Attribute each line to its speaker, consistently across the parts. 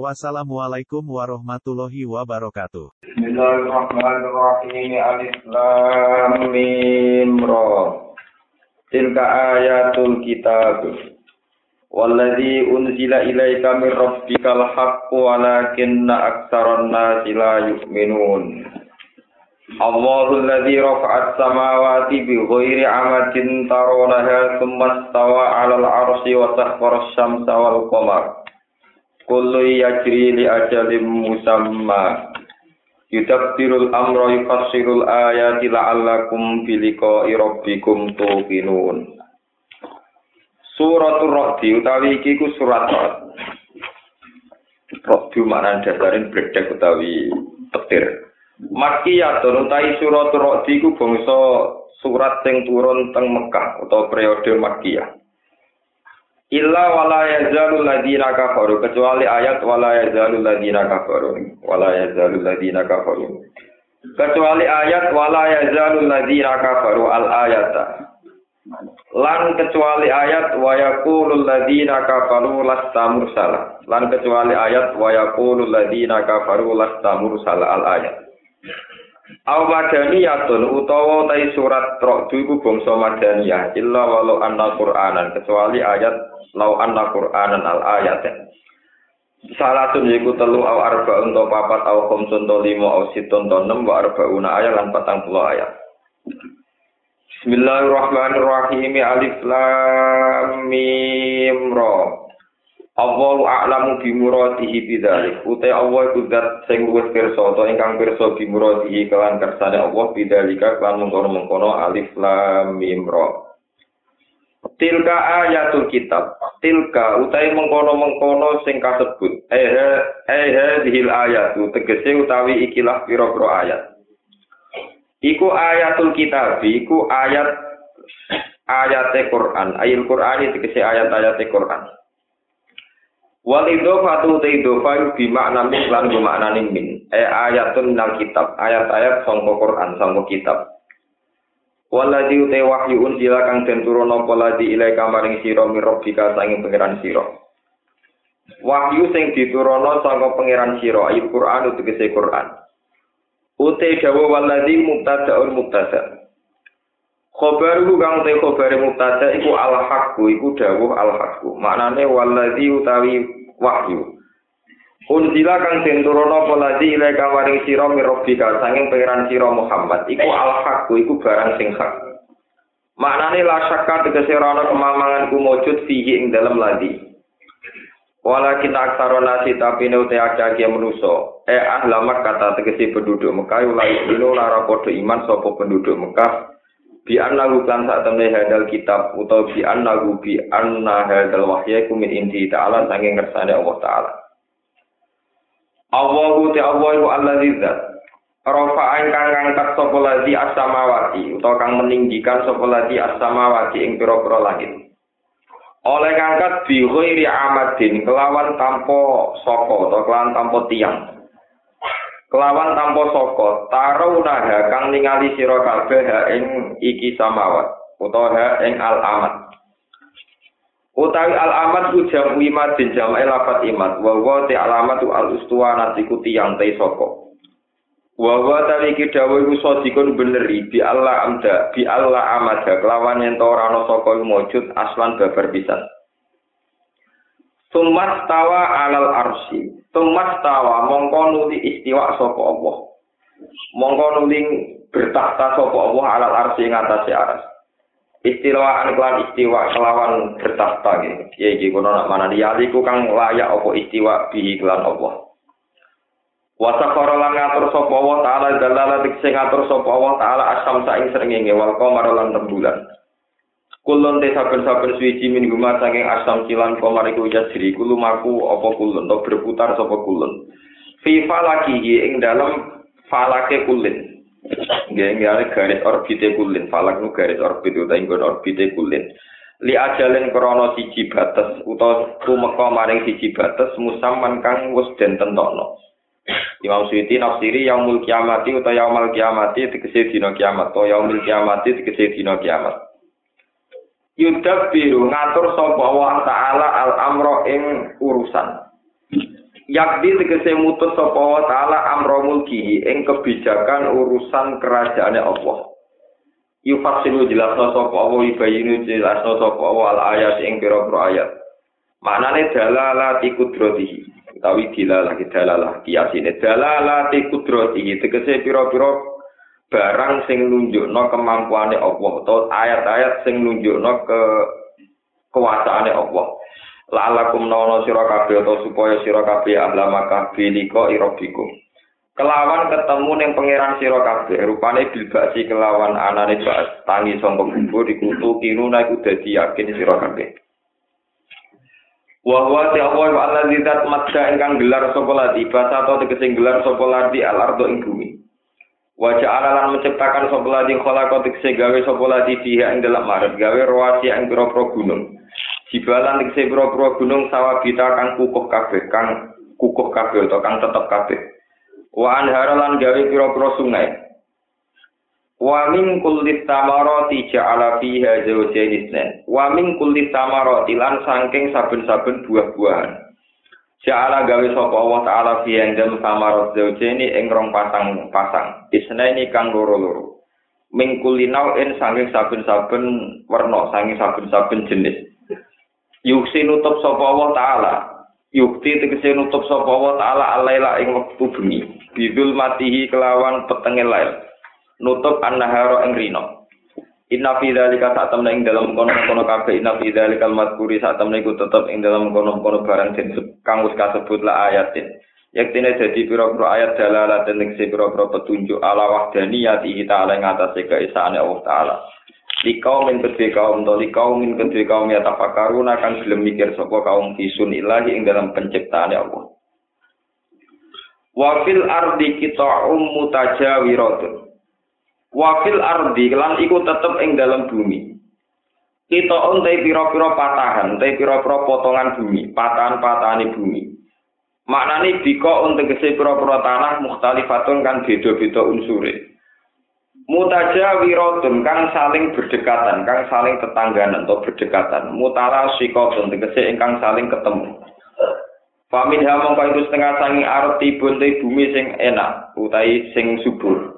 Speaker 1: Wassalamualaikum warahmatullahi wabarakatuh.
Speaker 2: Bismillahirrahmanirrahim. Alif Lam. Tilka ayatul kitab. Walladzi unzila ilaika min rabbikal haqqu walakinna aktsaran nasi la yu'minun. Allahu alladzi rafa'at samawati bi ghairi amadin tarawnaha thumma istawa 'alal 'arsyi wa sakhkhara asy-syamsa wal qamara kullu yajri li ajalin musamma. Yudabbirul amra yufassirul ayati la'allakum biliqa'i rabbikum tuqinun. Suratul Ra'di utawi iki ku surat Ra'di makna dasarin bledek utawi petir. Makkiyatun utawi suratul Ra'di ku bangsa surat sing turun teng Mekah utawa periode Makkiyah Illa wala yazalu ladina kafaru. Kecuali ayat wala yazalu ladina kafaru. Wala yazalu ladina kafaru. Kecuali ayat wala yazalu ladina kafaru. Al ayata. Lan kecuali ayat wa yaqulul ladina kafaru lasta mursala. Lan kecuali ayat wa yaqulul ladina kafaru lasta mursala. Al ayat Aw madaniyatun utawa tai surat Ra'du iku bangsa madaniyah illa walau anna Qur'anan kecuali ayat lau anna Qur'anan al ayat. Salatun yiku telu aw arba'un to papat aw khamsun to lima aw situn to nem wa arba'una ayat lan patang puluh ayat. Bismillahirrahmanirrahim Alif Lam Mim Ra Allahu a'lamu bi muradihi bidzalik. Uta Allah iku zat sing luwih pirsa utawa ingkang pirsa bi muradihi kelan kersane Allah bidzalika kelan mengkono-mengkono alif lam mim ra. Tilka ayatul kitab. Tilka utai mengkono-mengkono sing kasebut. Eh eh dihil ayat tegese utawi ikilah pira-pira ayat. Iku ayatul kitab, iku ayat ayat Quran. Ayat Quran tegese ayat-ayat Quran. Wal idhofatu te idhofa bi makna min lan bi makna min. E ayatun nang kitab, ayat-ayat sangka Quran, sangka kitab. Waladhi ute wahyu unzila kang den turun apa ladi ilai kamaring sira mirobika sanging pangeran sira. Wahyu sing diturono sangka pangeran sira, ayat Quran utegese Quran. Ute dawa waladhi mubtada'un mubtada'. Khobar iku kang te khobar mubtada iku al haqqu iku dawuh al haqqu. Maknane waladzi utawi wahyu. Unzila kang den turuna apa ladzi ilaika maring sira sanging pangeran sira Muhammad iku al haqqu iku barang sing hak. Maknane la syakka tegese ora kemamangan ku mujud fihi ing dalam ladzi. Wala kita aksara nasi tapi ne ute akeh manusa. Eh ahlamak kata tegese penduduk Mekah dino lara padha iman sapa penduduk Mekah bi annahu kan sak temne hadal kitab utawa bi annahu bi anna hadal wahya iku min inti ta'ala sanging ngersane Allah taala. Allahu ta Allahu allazi zat. Rafa ingkang ngangkat sapa lazi as-samawati utawa kang meninggikan sapa lazi as-samawati ing pira-pira langit. Oleh ngangkat bi ghairi amadin kelawan tanpa saka utawa kelawan tanpa tiang kelawan tanpa saka naha kang ningali sira kabeh ing iki samawat utawa ing al amat utawi al amat ku jam imat din jam lafat imat wa wa te alamat al ustuwa iku tiyang te saka. Wa wa tali iki dawuh iku sadikun beneri bi Allah amda bi Allah amada kelawan yen ora ana saka mujud aslan babar pisan. Tumas tawa alal arsi. Tumas tawa mongko nuli istiwa sapa Allah. Mongko nuli bertahta sapa Allah alal arsi ing atase aras. Istilawaan kelan istiwa kelawan bertahta gitu. Ya iki kono nak mana dialiku kang layak apa istiwa bihi kelan Allah. Wa sakhara lan ngatur sapa Allah taala dalala sing ngatur sapa Allah taala asam ing srengenge wal qamar lan rembulan. Kulon te saben-saben suci min guma saking asam cilan komar iku yasri kulu maku apa kulon to berputar sapa kulon. Fi falaki ing dalam falake kulin. Nggih nggih garis orbite kulin, falak nu garis orbit utawa inggon orbite kulin. Li ajalin krana siji bates utawa tumeka maring siji bates musaman kang wis den tentokno. Imam Suyuti nafsiri yaumul kiamati utawa yaumul kiamati tegese dina kiamat utawa yaumul kiamati tegese dina kiamat. Yudab biru ngatur sapa wa ta'ala al amro ing urusan. Yakdi tegese mutus sapa wa ta'ala amro mulkihi ing kebijakan urusan kerajaane Allah. Yufasilu jelasno sapa Allah ibayinu jelasno sapa Allah al ayat ing pira-pira ayat. Maknane dalalati kudratihi. utawi dilalah dalalah kiasine dalalah te kudrati tegese pira-pira barang sing nunjukno kemampuane Allah atau ayat-ayat sing nunjukno ke kuasaane Allah. La'alakum nono sira kabeh atau supaya sira kabeh ahlama kabeh liko irabikum. Kelawan ketemu ning pangeran sira kabeh. Rupane bilbasi kelawan anane bas tangi sangka kubur dikutu kiruna iku dadi yakin sira kabeh. Wa huwa ta'ala wa allazi zat ingkang gelar sapa ladi? Basa atau tegese gelar sapa ladi? Al ardo ing bumi. Wa ja'ala lan menciptakan tegese gawe sapa ladi fiha ing dalam maret gawe rawasi ing pira-pira gunung. Jibalan tegese pira-pira gunung sawabita kang kukuh kabeh kang kukuh kabeh utawa kang tetep kabeh. Wa anhara lan gawe pira-pira sungai. Wa min kulli tamarati ja'ala fiha zawjayn isnan. Wa min kulli tamarati lan saking saben-saben buah-buahan. Ja'ala gawe sapa Allah taala fiha ing dalem tamarat zawjayn ing rong pasang-pasang. Isnaini kang loro-loro. Min kulli nau'in saking saben-saben werna, saking saben-saben jenis. Yuksi nutup sapa Allah taala. Yukti tegese nutup sapa Allah taala alaila ing wektu bengi. Bidul matihi kelawan petenge lail. nutup an-nahara ing rino. Inna fi dzalika satamna ing dalam kono-kono kabeh inna fi dzalika al-madhkuri satamna iku tetep ing dalam kono-kono barang sing kang wis kasebut la ayatin. Yaktine dadi pira-pira ayat dalalah dan ing pira-pira petunjuk ala wahdaniyati ta'ala ing atase keesaane Allah taala. Di kaum yang kedua kaum atau di kaum yang kedua kaum ya tafakarun akan belum mikir sopo kaum fisun ilahi ing dalam penciptaan Allah. Wafil ardi kita um mutajawiratun. Wafil ardi lan iku tetep ing dalam bumi. Kita ontai piro-piro patahan ontai piro-piro potongan bumi patahan-patahan bumi. Maknane biko untuk kese piro-piro tanah mukhtalifatun kan beda-beda unsure. Mutaja wirotun kang saling berdekatan kang saling tetangganan atau berdekatan. Mutara sikotun tegese ingkang saling ketemu. Famin hamong kau itu setengah sangi arti buntai bumi sing enak, utai sing subur.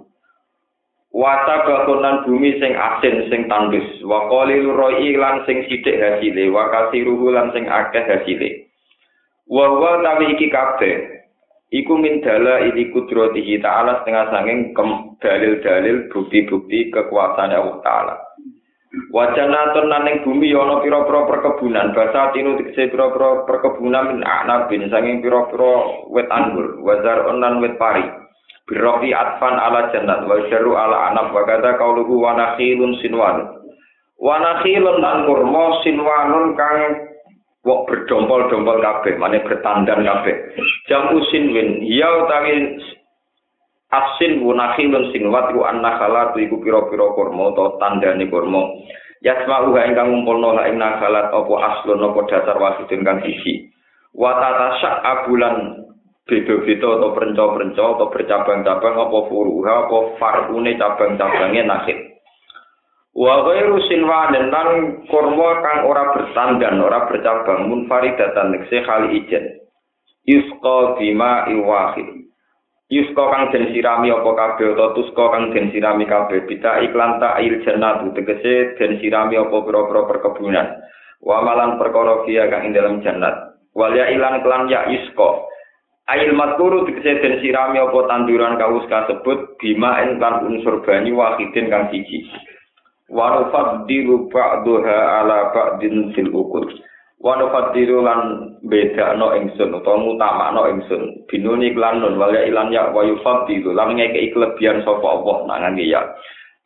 Speaker 2: Wata bakunan bumi sing asin sing tandus, wa roi lan sing sithik hasile, wa kasiruhu lan sing akeh hasile. Wa tawi iki kabeh iku min dala ini kudratihi ta'ala setengah sanging dalil-dalil bukti-bukti kekuasaan Allah Ta'ala. Wajanatun naning bumi ana pira-pira perkebunan, basa tinu tegese pira-pira perkebunan min anabin sanging pira-pira wit anggur, wazar onan wit pari. Birofi atfan ala jannat wa jaru ala anak wa kata kauluhu wa nakhilun sinwan. Wa nakhilun lan kurma sinwanun kang wok berdompol-dompol kabeh, mane bertandan kabeh. Jamu sinwin, ya utawi asin wa nakhilun sinwat ku annakhalat iku pira-pira kurma utawa tandane kurma. Yasma uha ingkang ngumpulno la ing nakhalat apa aslun apa dasar wasidun kang siji. Wa tatasyak abulan beda-beda atau perenco-perenco atau bercabang-cabang apa furuha apa farune cabang-cabange nakhil. Wa ghairu sinwanin lan kurma kang ora bertandan, ora bercabang munfaridatan nekse kali ijen. Yusqa bima iwahid. Yusqa kang den sirami apa kabeh utawa tusqa kang den sirami kabeh bita iklan ta'il jannatu tegese den sirami apa pira-pira perkebunan. Wa malan perkara kang ing dalam jannat. Wal ya ilan kelan ya yusqa. Ail matkuru dikese den sirami apa tanduran kawus kasebut bima en kan unsur banyu wahidin kang siji. Wa nufaddilu ba'daha ala ba'din fil ukul. Wa nufaddilu lan bedakno ingsun utawa ngutamakno ingsun. Binuni lan nun wal ilan ya wa yufaddilu lan ngekeki kelebihan sapa Allah ngangge ya.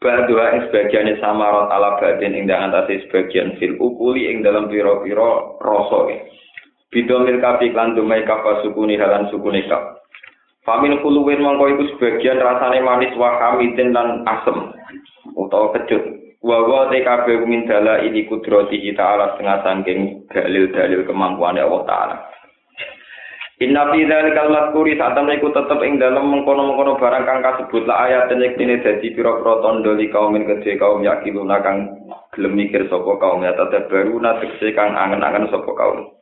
Speaker 2: Ba'daha ing sebagian samarat ala ba'din ing dalam sebagian fil ukuli ing dalam piro-piro rasa. Bidomil kafi klan dumai kafa sukuni halan sukuni kaf. Famin kuluwin mongko iku sebagian rasane manis wa hamidin lan asem utawa kecut. Wa wa TKB min dala ini kudrati ta'ala setengah sangking dalil-dalil kemampuan Allah Ta'ala. Inna fi dzalikal mazkuri satam iku tetep ing dalem mengkono-mengkono barang kang kasebut la ayat ten yektine dadi pira-pira tandha li kaum kedhe kaum yakiluna kang gelem mikir sapa kaum ya baru tegese kang angen-angen sapa kaum.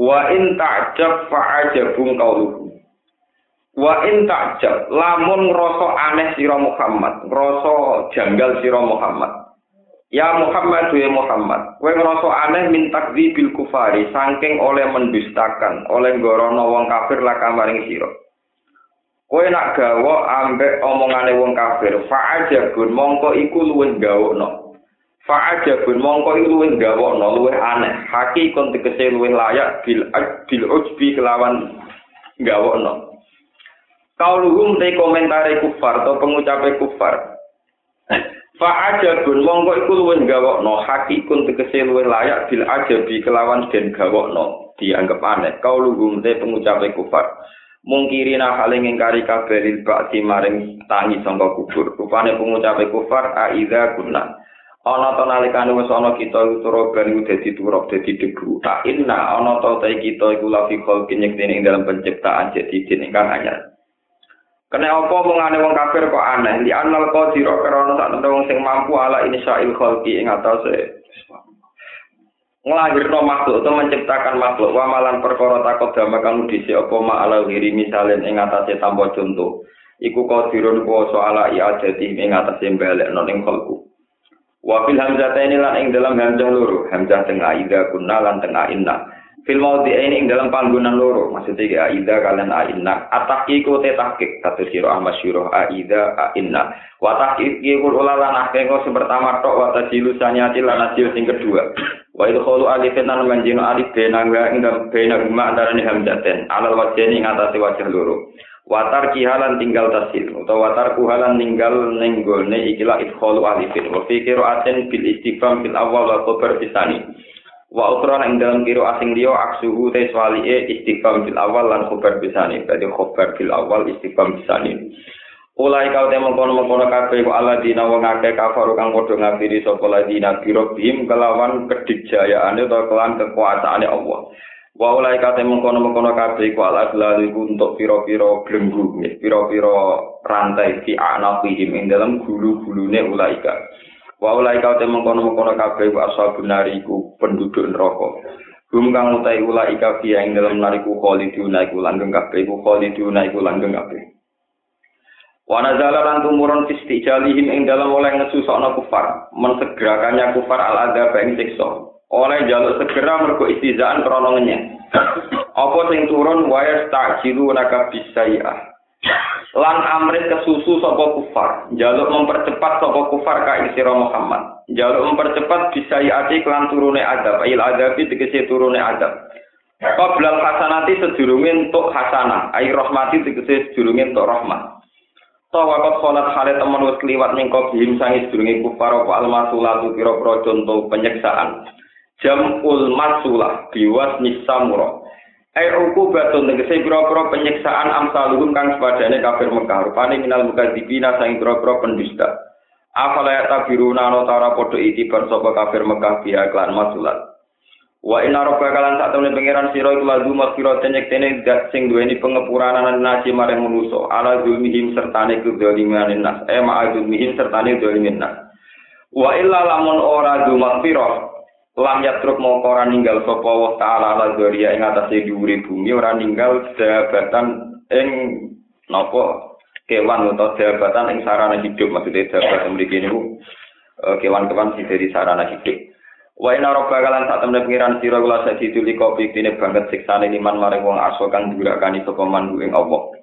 Speaker 2: Wa in ta'jab fa'ajabun qauluhu. Wa in ta'jab lamun ngrasa aneh sira Muhammad, ngrasa janggal sira Muhammad. Ya Muhammad ya Muhammad, kowe ngrasa aneh min takdzibil kufari saking oleh mendustakan, oleh gorono wong kafir lah kamaring sira. Kowe nak gawa ambek omongane wong kafir, fa aja gun mongko iku luwih gawokno. Fa aja gun mongko iku luwih gawokno, luwih aneh. Haki kon tegese luwih layak bil bil ujbi kelawan gawokno. Kauluhum te komentare kufar atau pengucape kufar. Fa ajabun mongko iku luwih gawokno hakikun tegese luwih layak bil ajabi kelawan den gawokno dianggap aneh kauluhum te pengucape kufar mungkirina hale ngingkari kabaril bakti maring tangi sangka kubur rupane pengucape kufar aiza kunna ana to nalikane wis ana kita utara ben dadi turok dadi debu. Tak inna ana to kita iku lafi khalqin ing dalam penciptaan jadi ingkang anyar. Kena apa mengane wong kafir kok aneh? Di anal qadir karena sak wong sing mampu ala ini sa'il khalqi ing atase nglahirno makhluk atau menciptakan makhluk wa malan perkara takut dama kamu dhisik apa ma ala wiri misalen ing atase tanpa contoh. Iku qadirun kuwasa ala i'adati ing atase balekno ning khalqu wa fil hamzataini lan ing dalam hamzah loro. Hamzah tengah ida kunna lan tengah inna fil maudi ini ing dalam panggonan loro. Maksudnya ya aida kalian aina ataki ku te tahkik kata siro syuroh aida aina wa tahkik ku ulalan ahkengo sing pertama tok wa tajilu sanyati lan asil sing kedua. Wa itu kholu alifin nan manjino alif benangga ing dalam bena guma antarane hamzaten alal wajeni ing atase wajah loro watar kihalan tinggal tasil atau watar kuhalan tinggal nenggone ikilah idkholu alifin wa fi qira'atin bil istifham bil awal wa khabar bisani wa ukra ing dalam kiro asing liya aksuhu te swalike istiqam fil awal lan khobar bisani berarti khobar fil awal istiqam bisani Ulai kau temu kono mengkono kafe ku ala dina wong akeh kafaru kang padha ngafiri sapa ladina biro bim kelawan kedikjayaane utawa kelan kekuasaane Allah. Wa ulai kau temu kono mengkono kafe ku ala lalu untuk piro-piro belenggu, piro-piro rantai fi anafihim ing dalam gulu-gulune ulaika. Wa ulai kau temeng kono kono kabeh wa ashabun nari iku penduduk neraka. Hum kang utai ulai kabeh ing dalam nariku khalidun iku langgeng kabeh iku khalidun iku langgeng kabeh. Wa nazala lan tumurun fi istijalihim ing dalam oleh ngesusokno kufar, mensegerakannya kufar al adzab ing siksa. Oleh jaluk segera mergo istizaan ngenyek. Apa sing turun wa yastajilu naka bisai'ah. lan amrit kesusu sapa kufar. Jaluk mempercepat sapa kufar ka sira Muhammad. Jaluk mempercepat bisa yati kelan turune adab. Il adabi tegese turune adab. Qablal hasanati sedurunge entuk hasanah. Ai rahmati tegese sedurunge entuk rahmat. Tawa wakot sholat hale temen wis kliwat ning bihim sangi sedurunge kufar apa almasulatu pira-pira contoh penyeksaan jamul masulah biwas nisamura Ai batun tegese pira-pira penyiksaan amsaluhum kang sepadane kafir Mekah rupane minal mukadzibina sang pira-pira pendusta. Afala ya tabiruna no tara padha itibar sapa kafir Mekah biya klan masulat. Wa inna rabbaka kalan sak temene pangeran sira iku lazu tenyek tene dat sing duweni pengepuranan nasi maring manusa ala zulmihim sertane kedzaliman nas e ma zulmihim sertane dzalimin nas. Wa illa lamun ora du lam yatruk mongko ora ninggal sapa wa taala la doria ing atase dhuwure bumi ora ninggal jabatan ing napa? Kewan utawa jabatan ing sarana hidup. Maksudnya jabatan mriki niku eh, kewan-kewan sing dari sarana hidup. Wa inna rabba kalan sak temne pengiran sira kula sadi tuli kopi dene banget siksane liman maring wong aso kang durakani sapa mandu ing Allah.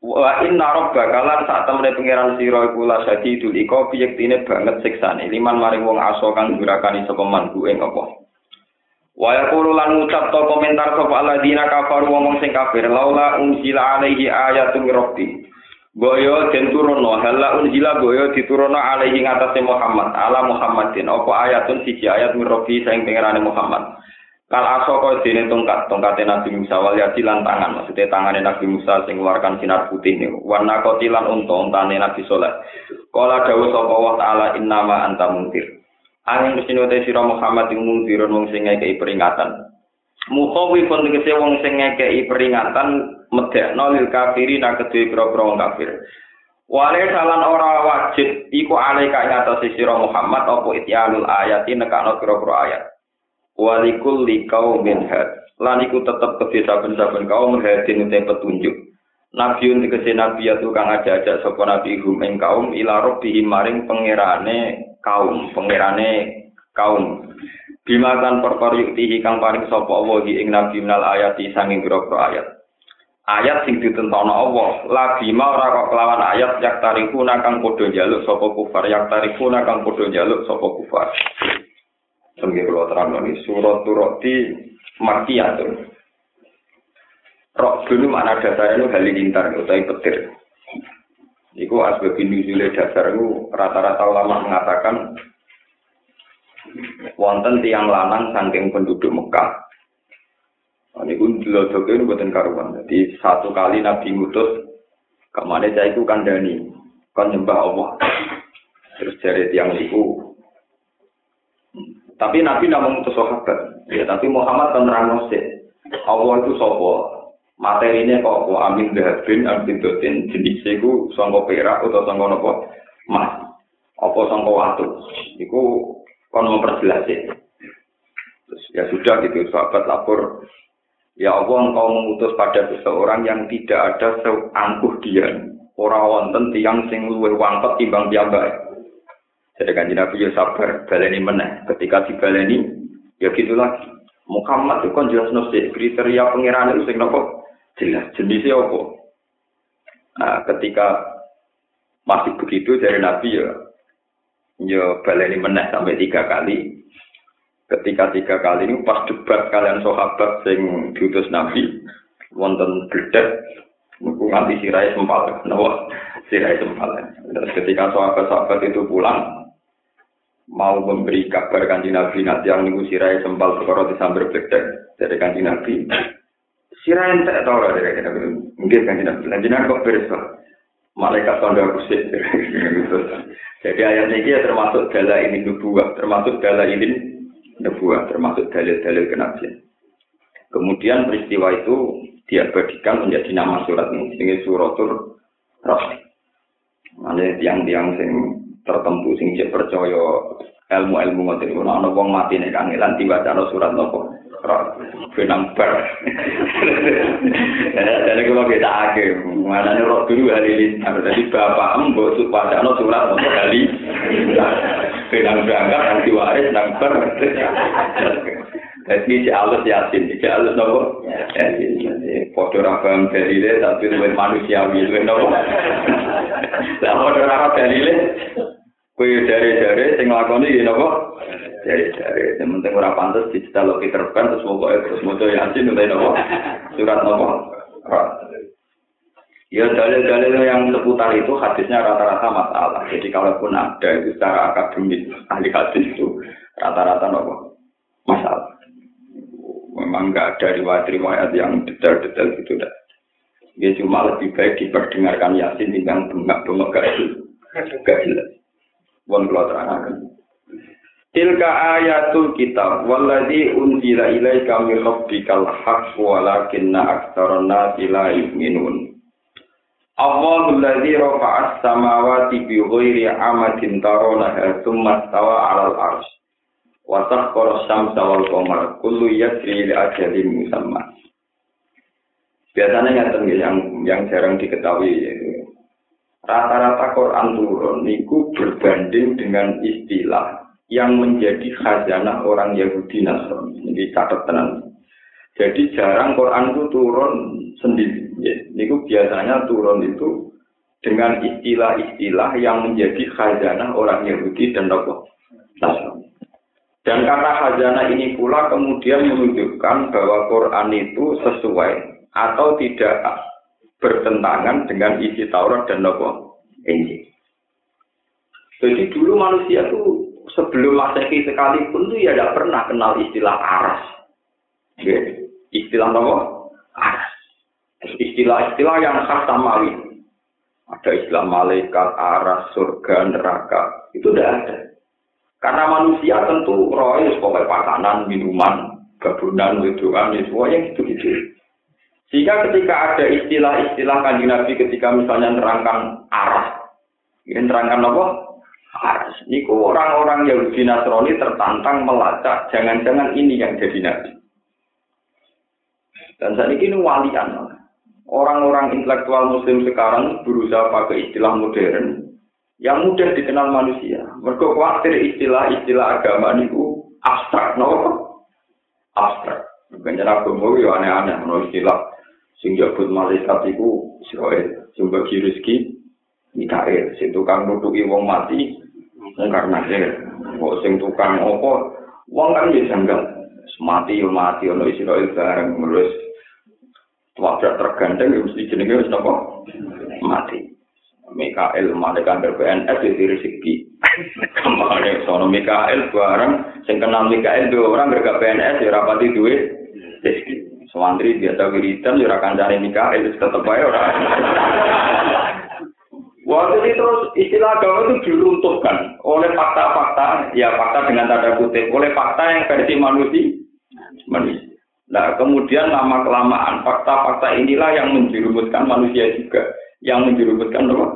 Speaker 2: Wa inna rabbaka lan sak temene pangeran sira iku la sadidul iqabi yektine banget siksane liman maring wong aso kang durakani sapa manku ing apa. Wa yaqulu lan ngucap to komentar sapa alladzina kafaru wong sing kafir laula unzila alaihi ayatun rabbi. Boyo den turono hala unzila boyo diturono alaihi ngatasé Muhammad ala Muhammadin apa ayatun siji ayat min rabbi sing pangerane Muhammad. Kal aso kaya dene tongkat, tongkate Nabi Musa wal yadi lan tangan, maksudnya tangane Nabi Musa sing ngeluarkan sinar putih niku. Warna kotilan unta untane Nabi Saleh. Kala dawuh sapa Allah taala innama anta muntir. Angin mesti te sira Muhammad ing muntir wong sing ngekeki peringatan. Mukhawifun tegese wong sing ngekeki peringatan medekno lil kafirin kedue pira-pira wong kafir. Wale salan ora wajib iku alaika ing atase sira Muhammad apa ityalul ayati nekano pira-pira ayat. Walikul likau minhat lan iku tetep kedhe saben-saben kaum hadin utek petunjuk. Nabiun dikese nabi ya tukang aja-aja sapa nabi hum ing kaum ila rabbihim maring kaum pangerane kaum. Bimakan perkara kang paring sapa Allah ing nabi minal ayati sanging pira ayat. Ayat sing ditentono Allah la bima ora kok kelawan ayat yak tarikuna kang padha njaluk sapa kufar yak tarikuna kang padha njaluk sapa kufar Sengge kalau terang ini surat turoti tuh. Rok dulu mana dasarnya itu halilintar atau petir. Iku asbab nuzule dasar itu rata-rata ulama mengatakan wonten tiang lanang saking penduduk Mekah. Nah, ini pun dilodoke ini buatan karuan. Jadi satu kali Nabi ngutus ke mana saya itu kandani, kan nyembah Allah. Terus jari tiang itu Tapi Nabi tidak mengutus sahabat. Ya, tapi Muhammad kan terang Allah itu sopo. Materinya kok kok amin dahabin, amin dotin, jenisnya itu sangka perak atau sangka nopo mas. Apa sangka watu. Itu kan memperjelas Terus, ya sudah gitu, sahabat lapor. Ya Allah, engkau mengutus pada seseorang yang tidak ada seangkuh dia. Orang wonten tiang sing luwe wangkot timbang piyambak. Jadi kan Nabi ya sabar, baleni meneh. Ketika dibaleni, ya gitu lagi. Muhammad itu kan jelas nasi kriteria pengiran itu sing nopo jelas jenisnya apa. Nah, ketika masih begitu dari Nabi ya, ya baleni meneh sampai tiga kali. Ketika tiga kali ini pas debat kalian sahabat sing diutus Nabi, wonten bledak, Niku sirai sempal, nawa sirai sempal. Terus ketika sahabat-sahabat itu pulang, mau memberi kabar kanji Nabi nanti yang niku sirai sempal perkara disambar bledek dari kanji Nabi. Sirai entek tau ora dari kanji Nabi. Mungkin kanji Nabi. Lanjut kok beres Malaikat tanda kusik. Jadi ayat ini ya termasuk dala ini nubuah, termasuk dala ini nubuah, termasuk dalil-dalil kenabian. Kemudian peristiwa itu diabadikan menjadi nama surat ini, suratul Rahim. Ada tiang-tiang sing tertentu sing cek percaya ilmu-ilmu ngoten iku ana wong mati nek kangelan diwacana surat nopo? Benang dan kalau kita ake mana nih roh dulu hari ini tadi bapak embo no surat nopo? Kali benang berangkat nanti waris nang bar Jadi si alus yasin, si alus nopo. Foto rafam dalile tapi luwih manusiawi luwih nopo. Lah foto rafam dalile Kue dari-dari sing nglakoni ya napa? Dari-dari. Yang penting ora pantes dicetak Peter Pan terus pokoke terus moto Yasin utai napa? Surat napa? Ya dalil-dalil yang seputar itu hadisnya rata-rata masalah. Jadi kalaupun ada itu secara akademis ahli hadis itu rata-rata nopo masalah. Memang nggak ada riwayat-riwayat yang detail-detail gitu dah. Ya cuma lebih baik diperdengarkan Yasin tinggal bengak-bengak gak jelas. Wong kula terangaken. Tilka ayatul kitab walladzi unzila ilaika min rabbikal haqq walakinna aktsaran nasi la yu'minun. Allahul ladzi rafa'as samawati bi ghairi amadin tarawnaha tsumma stawa 'alal 'arsy. Wa sakhkhara asy-syamsa wal qamara kullu yajri li ajalin musamma. Biasanya yang yang jarang diketahui rata-rata Quran turun niku berbanding dengan istilah yang menjadi khazanah orang Yahudi Nasrani. Ini catatan. Jadi jarang Quran itu turun sendiri. Ya. Niku biasanya turun itu dengan istilah-istilah yang menjadi khazanah orang Yahudi dan Nasrani. Dan karena khazanah ini pula kemudian menunjukkan bahwa Quran itu sesuai atau tidak bertentangan dengan isi Taurat dan Nabi Injil. Jadi dulu manusia tuh sebelum masehi sekalipun tuh ya tidak pernah kenal istilah aras. Istilah apa? Aras. Istilah-istilah yang khas samawi. Ada istilah malaikat, aras, surga, neraka. Itu tidak ada. Karena manusia tentu roh itu sebagai makanan, minuman, gabunan, wedoan, ya semuanya gitu-gitu. Sehingga ketika ada istilah-istilah kanji Nabi ketika misalnya nerangkan arah, ini nerangkan apa? Aras. Ini orang-orang Yahudi Nasrani tertantang melacak, jangan-jangan ini yang jadi Nabi. Dan saat ini walian. Orang-orang intelektual muslim sekarang berusaha pakai istilah modern yang mudah dikenal manusia. Mereka khawatir istilah-istilah agama itu abstrak, no? Abstrak. Bukan agama itu aneh-aneh, no istilah sing jabut malaikat iku Israel. Sing bagi rezeki Mikael. Sing tukang nutuki wong mati karena kok sing tukang opo wong kan ya janggal. Mati yo mati ono Israel bareng terus wabrak terganteng ya mesti jenenge wis napa? Mati. Mikael malaikat PNS itu rezeki kemarin sono Mikael bareng. Sing kenal Mikael dua orang berkat PNS ya rapati duit rezeki Sewantri biasa wiridan, cari nikah, itu tetap aja orang. Waktu ini terus istilah agama itu diruntuhkan oleh fakta-fakta, ya fakta dengan tanda kutip, oleh fakta yang versi manusia. manusia. Nah, kemudian lama kelamaan fakta-fakta inilah yang menjerumuskan manusia juga, yang menjerumuskan apa?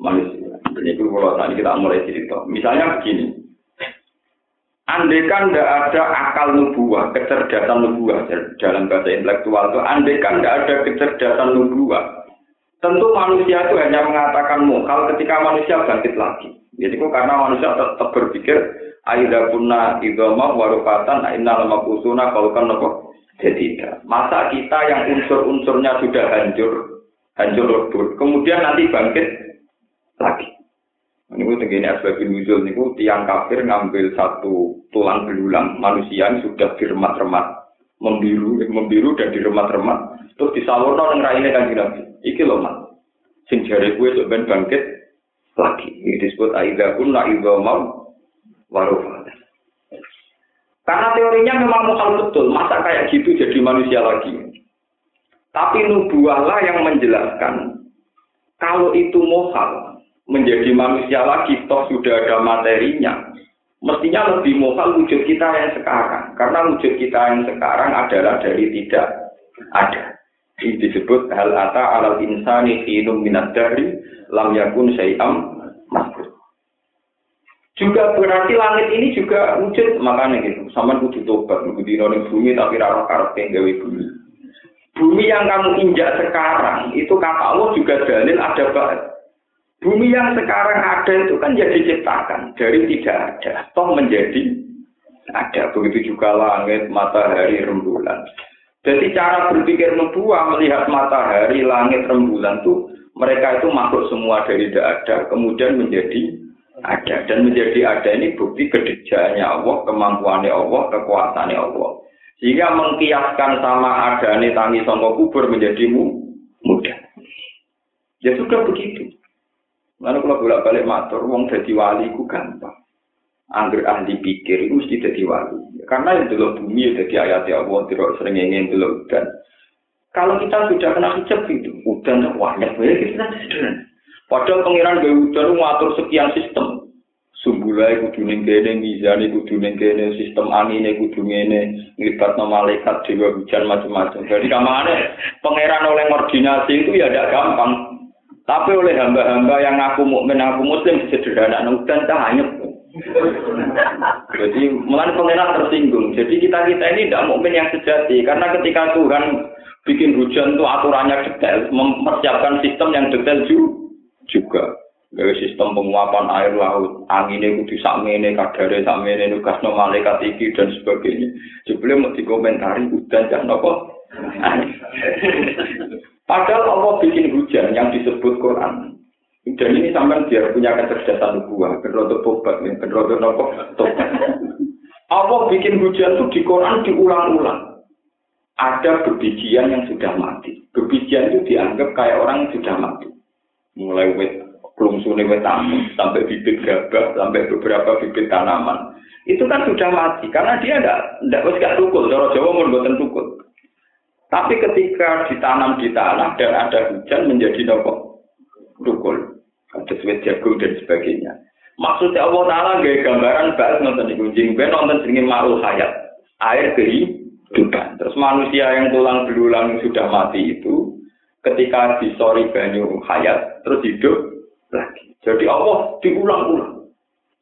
Speaker 2: manusia. Jadi kalau tadi kita mulai cerita. Misalnya begini, Andaikan tidak ada akal nubuah, kecerdasan nubuah dalam bahasa intelektual itu, andaikan tidak ada kecerdasan nubuah, tentu manusia itu hanya mengatakan mukal ketika manusia bangkit lagi. Jadi kok karena manusia tetap berpikir aida punna idoma warufatan inna lama kusuna kalau kan nopo jadi masa kita yang unsur-unsurnya sudah hancur hancur lebur kemudian nanti bangkit ini begini asbabun nuzul niku tiang kafir ngambil satu tulang belulang manusia yang sudah diremat-remat membiru membiru dan diremat-remat terus disalurno nang raine kan Nabi. Iki lho mat. Sing jare kuwe ben bangkit lagi. Ini disebut aida kunna mau warufa. Karena teorinya memang mukal betul, masa kayak gitu jadi manusia lagi. Tapi nubuahlah yang menjelaskan kalau itu mohal, menjadi manusia lagi, toh sudah ada materinya. Mestinya lebih mohal wujud kita yang sekarang. Karena wujud kita yang sekarang adalah dari tidak ada. Ini disebut hal ata alal insani hinum minat dari lam yakun syai'am makhluk. Juga berarti langit ini juga wujud makanya gitu. Sama kudu tobat, kudu dino bumi tapi rara karep gawe bumi. Bumi yang kamu injak sekarang itu kata Allah juga dalil ada Bumi yang sekarang ada itu kan jadi diciptakan dari tidak ada, toh menjadi ada. Begitu juga langit, matahari, rembulan. Jadi cara berpikir nubuah melihat matahari, langit, rembulan itu mereka itu makhluk semua dari tidak ada, kemudian menjadi ada dan menjadi ada ini bukti kedejanya Allah, kemampuannya Allah, kekuasaannya Allah. Sehingga mengkiaskan sama ada nih tangi songkok kubur menjadi mudah. Ya sudah begitu. Lalu kalau bolak balik matur, wong jadi wali ku gampang. Angger ahli pikir itu mesti jadi wali. Karena yang dulu bumi ya jadi ayat ya Allah, tidak sering ingin dulu udan. Kalau kita sudah kena hijab itu, udan banyak banyak kita sederhana. Padahal pengiran gaya udan ngatur sekian sistem. Sumbulai kudu ning kene, mizane kudu ning kene, sistem angine kudu ngene, nglibatno malaikat dewa hujan macam-macam. Jadi kamane pangeran oleh koordinasi itu ya tidak gampang. Tapi oleh hamba-hamba yang aku mukmin, aku muslim sederhana, dan hanya Jadi mulai pengenalan tersinggung. Jadi kita kita ini tidak mukmin yang sejati, karena ketika Tuhan bikin hujan itu aturannya detail, mempersiapkan sistem yang detail juga. Gawe sistem penguapan air laut, anginnya kudu sakmene, kadare sakmene, nugas no malaikat iki dan sebagainya. Sebelum mau dikomentari hujan jangan apa. Padahal Allah bikin hujan yang disebut Quran. Dan ini sampai biar punya kecerdasan nubuah, kerotok tobat, kerotok nopo tobat. Allah bikin hujan itu di Quran diulang-ulang. Ada bebijian yang sudah mati. Bebijian itu dianggap kayak orang yang sudah mati. Mulai wet, belum sunai wet sampai bibit gabah, sampai beberapa bibit tanaman. itu kan sudah mati karena dia tidak tidak wis gak tukul, cara Jawa mun mboten tukul. Tapi ketika ditanam di tanah dan ada hujan menjadi nopo tukul, ada sweet jagung dan sebagainya. Maksudnya Allah Taala gaya gambaran bahas nonton di kucing, ben nonton sini makhluk hayat, air kehidupan. Terus manusia yang tulang belulang sudah mati itu, ketika disori banyu hayat, terus hidup lagi. Jadi Allah diulang-ulang.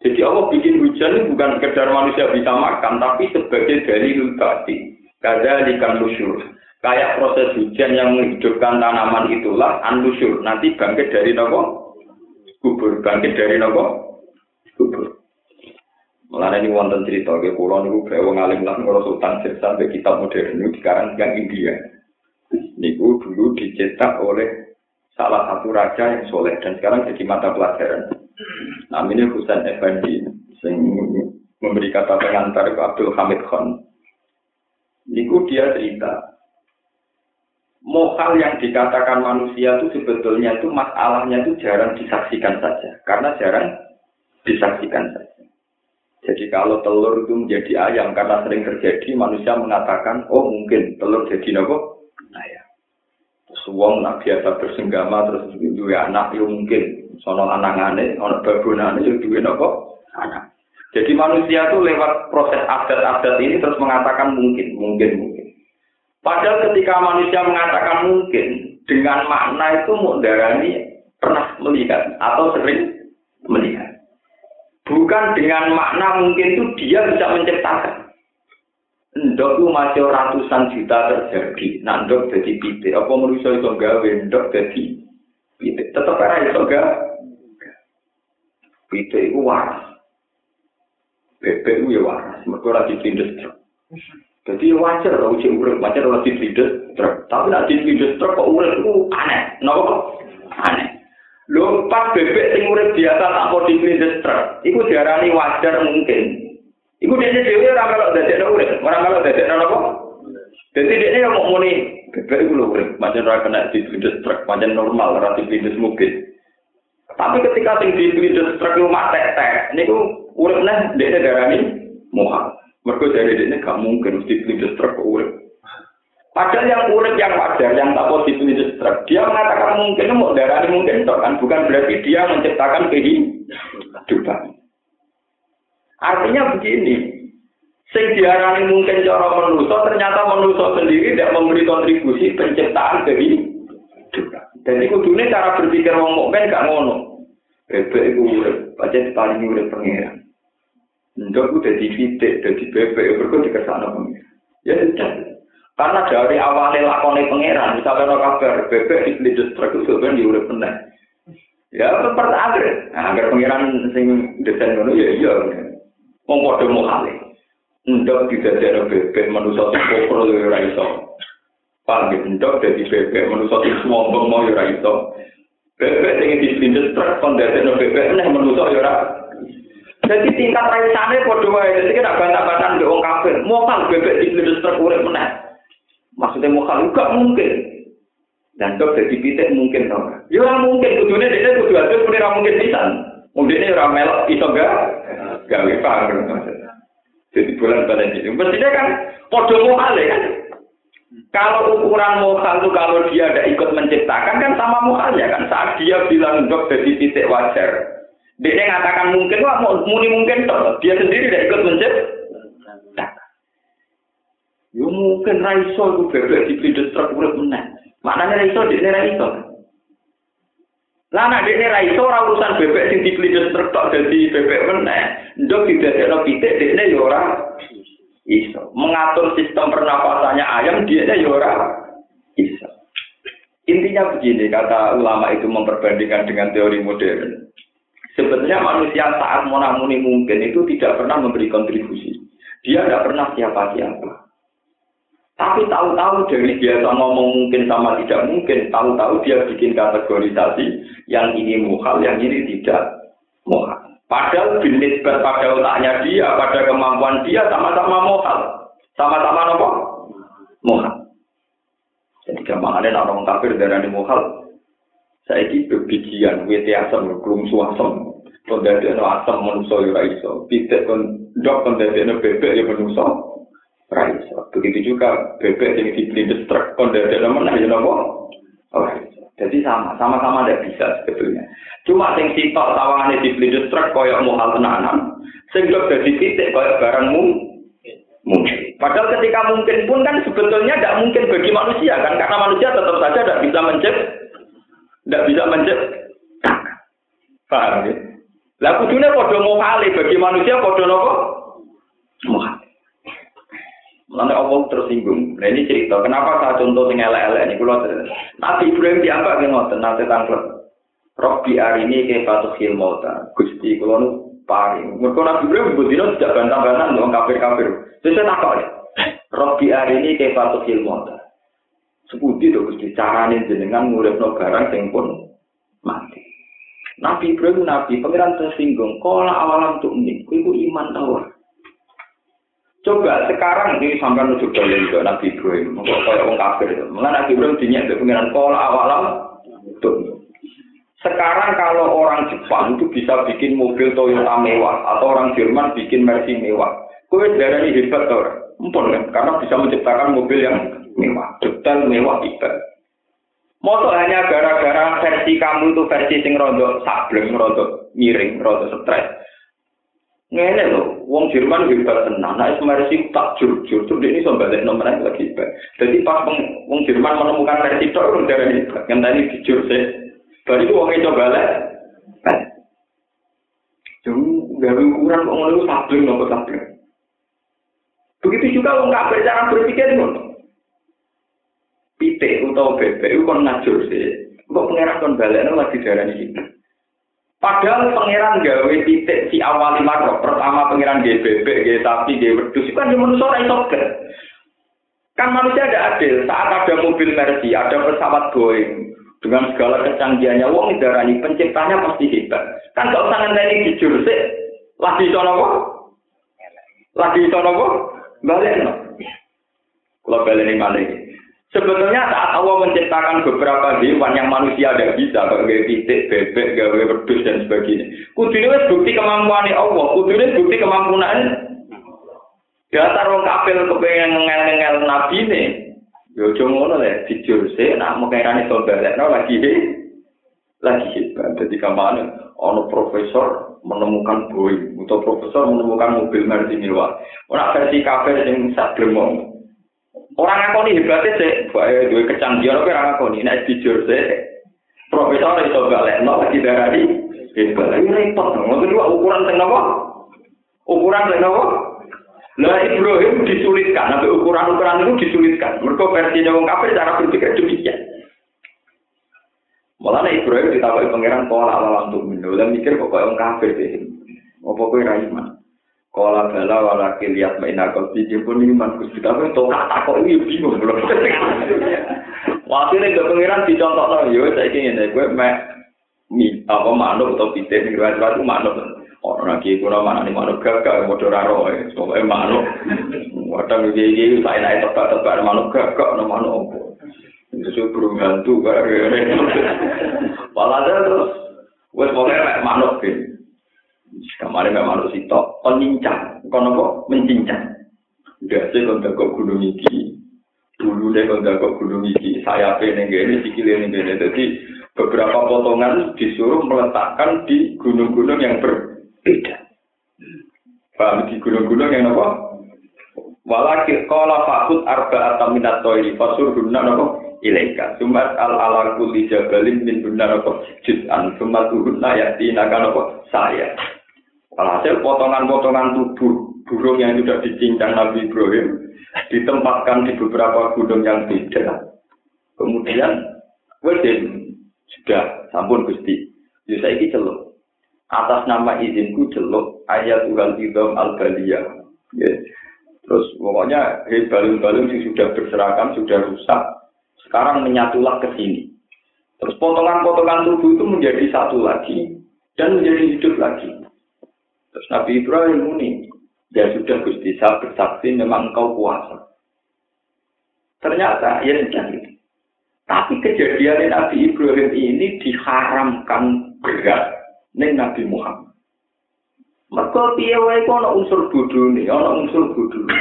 Speaker 2: Jadi Allah bikin hujan bukan sekedar manusia bisa makan, tapi sebagai dalil bati. Kada ikan lusyur. Kayak proses hujan yang menghidupkan tanaman itulah anlusyur. Nanti bangkit dari nopo kubur. Bangkit dari nopo kubur. Mulane ini wonten cerita ke pulau niku gawe ngalim lah ngurus utang sampai kitab modern ini sekarang yang India. Niku dulu dicetak oleh salah satu raja yang soleh dan sekarang jadi mata pelajaran. Namanya Husain Effendi yang memberi kata pengantar ke Abdul Hamid Khan. Niku dia cerita, Mokal yang dikatakan manusia itu sebetulnya itu masalahnya itu jarang disaksikan saja, karena jarang disaksikan saja. Jadi kalau telur itu menjadi ayam karena sering terjadi, manusia mengatakan, oh mungkin telur jadi nopo ayam. Suwong nak biasa bersenggama terus juga anak, ya mungkin sono anangane, ono babonane yo duwe napa? Anak. Jadi manusia itu lewat proses adat-adat ini terus mengatakan mungkin, mungkin, mungkin. Padahal ketika manusia mengatakan mungkin, dengan makna itu mudarani pernah melihat atau sering melihat. Bukan dengan makna mungkin itu dia bisa menciptakan. Ndok itu masih ratusan juta terjadi. Nah, ndok jadi pitik. Apa manusia itu gawe ndok jadi pitik. Tetap ada itu gawe. Pitik itu waras. Bebek itu ya waras. Mereka lagi. Jadi wajar kalau uji urip, wajar kalau ditindas truk. Tapi nak ditindas truk kok urip itu aneh. Kenapa kok? Aneh. Lho pas bebek sing urip biasa tak mau ditindas truk. Iku diarani wajar mungkin. Iku dia dewe ora melok dadekno urip, ora melok dadekno napa? Jadi dia yang mau muni bebek itu lho urip, macam ora kena ditindas truk, macam normal, ora ditindas mobil. Tapi ketika sing dibeli truk rumah tek-tek, niku urip neh dhekne darani muhal. Mergo dari dhekne gak mungkin mesti beli truk urip. Padahal yang urip yang wajar, yang tak mau dibeli truk, dia mengatakan mungkin mau darani mungkin toh kan, bukan berarti dia menciptakan kehidupan. Artinya begini, sing diarani mungkin cara manusia ternyata manusia sendiri tidak memberi kontribusi penciptaan kehidupan. Dan itu dunia cara berpikir wong mukmin gak ngono. Bebek itu urip, pancen paling urip pangeran. Ndok ku dadi titik, dadi bebek, berku dikesana pengiran. Ya, ya. Karena dari awalnya lakoni pengiran, misalnya no kabar, bebek di pelidus truk, sebenarnya dia udah. Ya, seperti akhir. Nah, agar pengiran sing desain ngono ya iya. Mengkodoh mau kali. Ndok di dadi bebek, manusia itu kopro, ya iso. Paham, ndok dadi bebek, manusia itu sombong mau ya iso. Bebek ingin di pelidus truk, kondisi bebek, ini manusia ya raiso. Jadi tingkat raisane podo wae, jadi kena bantah-bantahan di orang kafir. Mokal bebek truk urip meneh. Maksudnya mokal juga mungkin. Dan dok jadi pitik mungkin tau. Ya ora mungkin, kudune dia kudu hasil pun ora mungkin bisa. Mungkin ora melok iso gak? Gawe paham Jadi bulan balen ini. Mestinya kan podo mokal kan. Kalau ukuran mokal itu kalau dia ada ikut menciptakan kan sama mokalnya kan. Saat dia bilang dok dari titik wajar. Dia mengatakan mungkin, wah muni mungkin toh. Dia sendiri tidak ikut menciptakan. Ya mungkin raiso itu bebek di video truk urip meneh. Maknanya raiso dia raiso. Lah nek dekne raiso ora urusan bebek sing dibeli truk tok dadi bebek meneh. Ndok didadekno pitik dekne ya ora iso. Mengatur sistem pernapasannya ayam dia ya ora iso. Intinya begini, kata ulama itu memperbandingkan dengan teori modern. Sebetulnya manusia saat monamuni mungkin itu tidak pernah memberi kontribusi. Dia tidak pernah siapa-siapa. Tapi tahu-tahu dari biasa ngomong mungkin sama tidak mungkin, tahu-tahu dia bikin kategorisasi yang ini muhal, yang ini tidak muhal. Padahal binisbat pada otaknya dia, pada kemampuan dia sama-sama mohal. Sama-sama apa? Mohal. Jadi gampang orang kafir darah mohal. Saya ini bebijian, wete asam, belum suasem. kon dadekno asam manusa ya ora iso. Pitik kon ndok kon dadekno bebek ya manusa ora iso. Begitu juga bebek yang dibeli truk kon dadekno menah ya napa? Ora iso. Jadi sama, sama-sama tidak bisa sebetulnya. Cuma sing sitok sawangane dibeli truk koyo hal tenanan, sing dadi titik koyo barangmu mungkin. Padahal ketika mungkin pun kan sebetulnya tidak mungkin bagi manusia kan, karena manusia tetap saja tidak bisa menciptakan tidak bisa menciptakan. Paham ya? Lah kudune padha mohale bagi manusia padha napa? Mohale. Mulane Allah tersinggung. Nah ini cerita, kenapa saya contoh sing elek-elek ini kula Nabi Ibrahim diambak nggih ngoten nate tanglet. Robbi arini ke fatuhil mauta. Gusti kula nu paring. Mergo Nabi Ibrahim budino tidak bantah-bantah wong kafir-kafir. Terus takok ya. Robbi arini ke fatuhil mauta. Sepundi to Gusti carane jenengan nguripno barang sing pun mati. Nabi Ibrahim Nabi, pangeran tersinggung. Kala awalam tuh ini, itu iman tawar. Coba sekarang ini sampai nuju dalil ke Nabi Ibrahim, kok kayak orang kafir itu. Mengenai Nabi Ibrahim dinyak ke pangeran kala awalam tuh. Sekarang kalau orang Jepang itu bisa bikin mobil Toyota mewah atau orang Jerman bikin Mercy mewah, kue darah ini hebat tuh, empun kan? Karena bisa menciptakan mobil yang mewah, detail mewah hebat. Moto hanya gara-gara versi kamu itu versi sing rondo sableng, rondo miring, rondo stres. Ngene lho, wong Jerman hebat tenan, nek versi tak jujur, tuh ini so balik nomor lagi hebat. Jadi pas wong Jerman menemukan versi itu, udah hebat, ngenteni jujur sih. Baru itu wongnya coba lah. Jadi dari ukuran kok ngono sableng nopo sableng. Begitu juga wong kafir cara berpikir ngono. Pitik utawa bebek itu kan ngajur sih. Kok pangeran kon balekno lagi darani iki. Padahal pangeran gawe titik si awal lima pertama pangeran gawe bebek, gawe sapi, gawe wedhus itu kan cuma manusia ora iso Kan manusia ada adil. Saat ada mobil Mercy, ada pesawat Boeing, dengan segala kecanggihannya, wong darani penciptanya pasti hebat. Kan gak usah ngenteni jujur sih. Lagi iso napa? Lagi iso napa? Balekno. Kalau baleni malah Sebetulnya saat Allah menciptakan beberapa hewan yang manusia tidak bisa, kayak titik, bebek, gawe wedus dan sebagainya. Kudunya wis bukti kemampuan Allah, kudunya bukti kemampuan Dasar orang kafir kepengen ngel-ngel nabi ini. Yo cuma ngono jujur sih, nak mengenai saudara, no lagi lagi hebat. Jadi ke mana? Ono profesor menemukan Boeing, atau profesor menemukan mobil Mercy mewah. Orang versi kafir yang sadar Orang ngakoni hebatnya sih, bae duwe kecanggihan apa orang ngakoni nek jujur sih. Profesor itu balekno lagi darani hebat. Ini repot. Ngoten dua ukuran teng apa? Ukuran teng apa? Lah Ibrahim disulitkan, sampai ukuran-ukuran itu disulitkan. Mereka versi wong kafir cara berpikir demikian. Malah Ibrahim ditawarin pangeran pola alam tuh dan mikir kok kayak orang kafir sih. Apa kau iman? Kala bala wala kiliat mainah kosti, pun iman kusti, tapi untuk kata kok ini bingung belum. Wakilnya ke pengiran dicontokno lah, saiki ngene kowe mek, mi, apa manuk atau pite, ini kira itu manuk. Oh, orang lagi kuna mana nih manuk gagal, bodoh raro, soalnya manuk. Wadah ini, ini saya naik tebak-tebak, manuk gagal, ada manuk opo. Itu burung hantu, gara-gara ini. Walau ada terus, gue semuanya manuk gini. Kemarin memang harus itu penincang, kono kok mencincang. Udah sih kalau kok gunung iki, dulu deh kalau kok gunung iki, saya pengen gini, sikilnya gini. Jadi beberapa potongan disuruh meletakkan di gunung-gunung yang berbeda. Paham? Di gunung-gunung yang apa? Walakir kola fakut arba atau minat toiri fasur guna nopo ilaika. Sumat al ala kulli jabalin min guna nopo juz'an sumat guna yakti nopo saya Alhasil potongan-potongan tubuh burung yang sudah dicincang Nabi Ibrahim ditempatkan di beberapa gunung yang beda. Kemudian, wedin sudah sampun gusti. Saya ini celuk. Atas nama izinku celuk ayat Tuhan Idom al -Baliyah. Ya. Terus pokoknya hey, balung-balung yang sudah berserakan, sudah rusak. Sekarang menyatulah ke sini. Terus potongan-potongan tubuh itu menjadi satu lagi dan menjadi hidup lagi. Terus Nabi Ibrahim muni, ya sudah Gusti saya bersaksi memang kau puasa. Ternyata ya sudah gitu. Tapi kejadian Nabi Ibrahim ini diharamkan berat nih Nabi Muhammad. Wae kok ana unsur bodhone, ana unsur bodhone.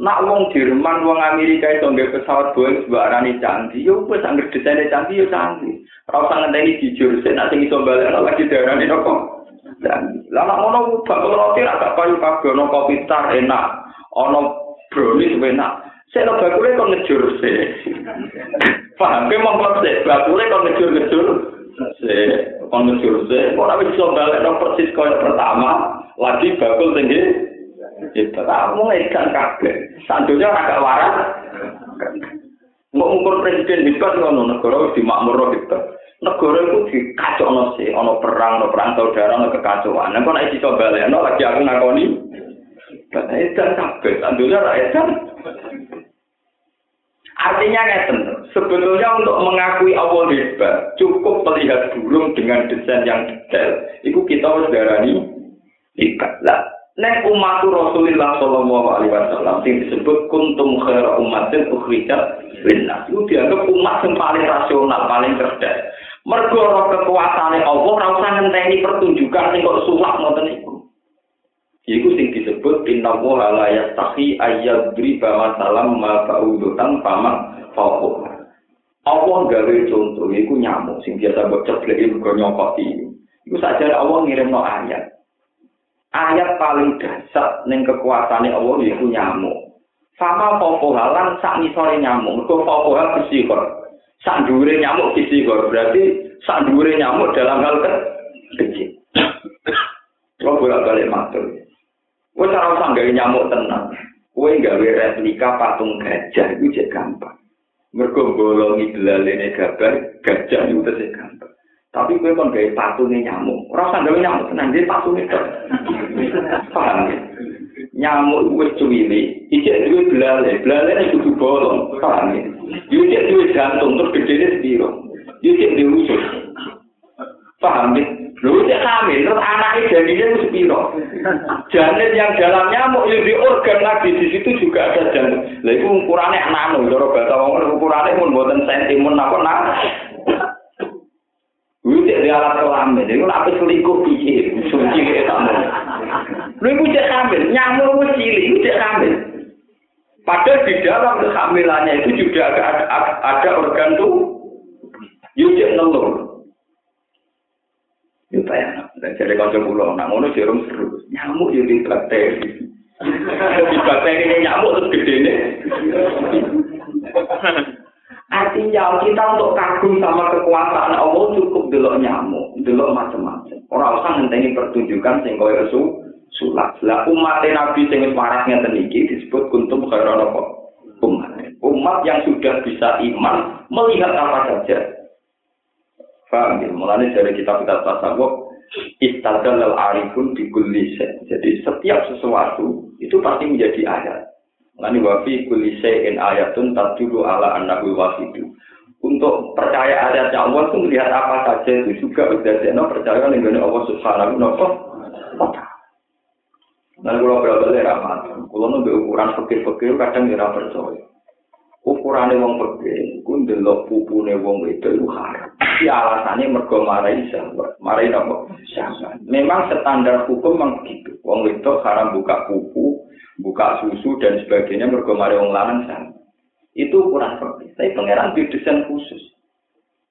Speaker 2: Nak wong Jerman, wong Amerika itu nggak pesawat Boeing sembarani canggih, yo wis anggere desainnya canggih yo canggih. Ora usah ngenteni jujur, nek sing iso balik lagi darane nopo. dan lama ngono bakul roti rada kayu kabeh. Ono kopi tar enak. Ana brownies enak. Sik lo bakul kok ngejur sih. Paham? Ke mau ngerti bakul kok ngejur ngejur. Sih. Kon ngejur sih. Mau wis coba lo persis kau pertama lagi bakul tinggi itu kamu ngejar kabeh. Sandunya agak waras. Mau ngukur presiden di pas ngono. Negara di makmur gitu. Negara itu dikacau sih, ono perang, ono perang saudara, ono kekacauan. Nek nek iso balekno lagi aku ngakoni. Karena edan kabeh, sandunya ra edan. Artinya ngeten, sebetulnya untuk mengakui Allah hebat, cukup melihat burung dengan desain yang detail. Itu kita harus darani ikat. Lah, Nek umat Rasulullah Shallallahu Alaihi Wasallam yang disebut kuntum khaira umatin ukhrijat linnas itu dianggap umat yang paling rasional, paling cerdas. Mergo kekuasaane Allah ora usah ngenteni pertunjukan sing kok sulak ngoten iku. Iku sing disebut inna wa la yastahi ayyadriba masalam ma ba'udutan fama fawqa. Allah gawe contoh iku nyamuk sing biasa mbok cebleki mergo nyokoti. Iku saja Allah ngirimno ayat. ayat paling dasar ning kekuasaane Allah yaiku nyamuk. Sama popo halan sak nisore nyamuk, mergo hal bersihor. Sak dhuwure nyamuk bersihor, berarti sak dhuwure nyamuk dalam hal kecil. Kalau bolak-balik matur. Kowe ora usah gawe nyamuk tenang. Kowe gawe replika patung gajah itu cek gampang. Mergo bolongi belalene gajah, gajah itu cek gampang. Tapi gue kan gaya patungnya nyamuk. Rasa gak nyamuk tenang, dia patungnya. Paham? nyamuk wis cuwili, dicek duwe belale, belale nek kudu bolong, paham ya. Yo dicek duwe jantung terus gedhe ne sira. Yo dicek duwe usus. Paham ya. Lho dicek hamil terus anake jadine wis pira. Janin yang dalam nyamuk yo di organ lagi di situ juga ada jantung. Lah iku ukurane anakmu, cara bahasa wong ukurane mun mboten sentimun apa nak. Wis dia alat kelamin, itu lapis selingkuh pikir, suci kayak tamu. Lu wujud hamil, nyamuk lu cilik, wujud hamil. Padahal di dalam kehamilannya itu juga ada, ada, ada organ tuh, wujud nelur. Ya, dan jadi kau pulau, nah ngono jarum seru, nyamuk jadi bakteri. Di bakteri ini nyamuk terus gede nih. Artinya kita untuk kagum sama kekuasaan Allah cukup delok nyamuk, delok macam-macam. Orang usah ngenteni pertunjukan sing koyo su sulak. Lah umat Nabi sing wis ngeten iki disebut kuntum khairan apa? Umat. Umat yang sudah bisa iman melihat apa saja. Paham ya? Mulanya dari kitab-kitab tasawuf istadal al arifun di Jadi setiap sesuatu itu pasti menjadi ayat. Lani wafi kulise in ayatun tadulu ala annahu wahidu. Untuk percaya ayatnya Allah itu melihat apa saja itu juga udah jenuh percaya dengan Allah subhanahu wa ta'ala. Nah, kalau berapa ramat, kalau nunggu ukuran fakir-fakir kadang tidak percaya. Ukurannya wong fakir, ku ndelok pupune wong itu itu haram. Di alasannya mergo marai sahabat, marai apa? Memang standar hukum memang begitu. Wong itu haram buka pupu, buka susu dan sebagainya mergo mari wong lanang. Itu kurang seperti. Tapi pangeran di desain khusus.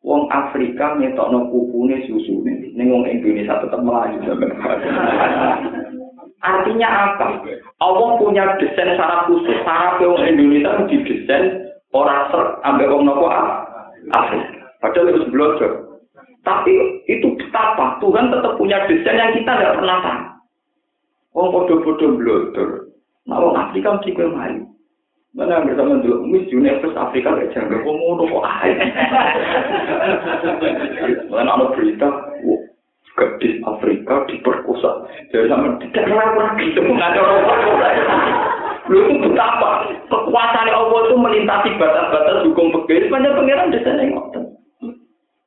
Speaker 2: Wong Afrika ngetokno kupune susu nih. Wong Indonesia tetap melayu Artinya apa? Allah punya desain secara khusus. Saraf wong Indonesia didesain orang ser ambek wong nopo Afrika. Padahal itu belajar. Tapi itu betapa Tuhan tetap punya desain yang kita tidak pernah tahu. Wong bodoh-bodoh belajar. Nah, orang Afrika mesti kue mari. Mana yang bersama dulu, Miss Universe Afrika gak jago, kok ngono kok aja. Mana ada berita, gadis Afrika diperkosa. Jadi sama tidak lagi ketemu nggak ada orang Lu itu betapa kekuasaan Allah itu melintasi batas-batas hukum pegawai. Sebenarnya pangeran desain yang ngotot.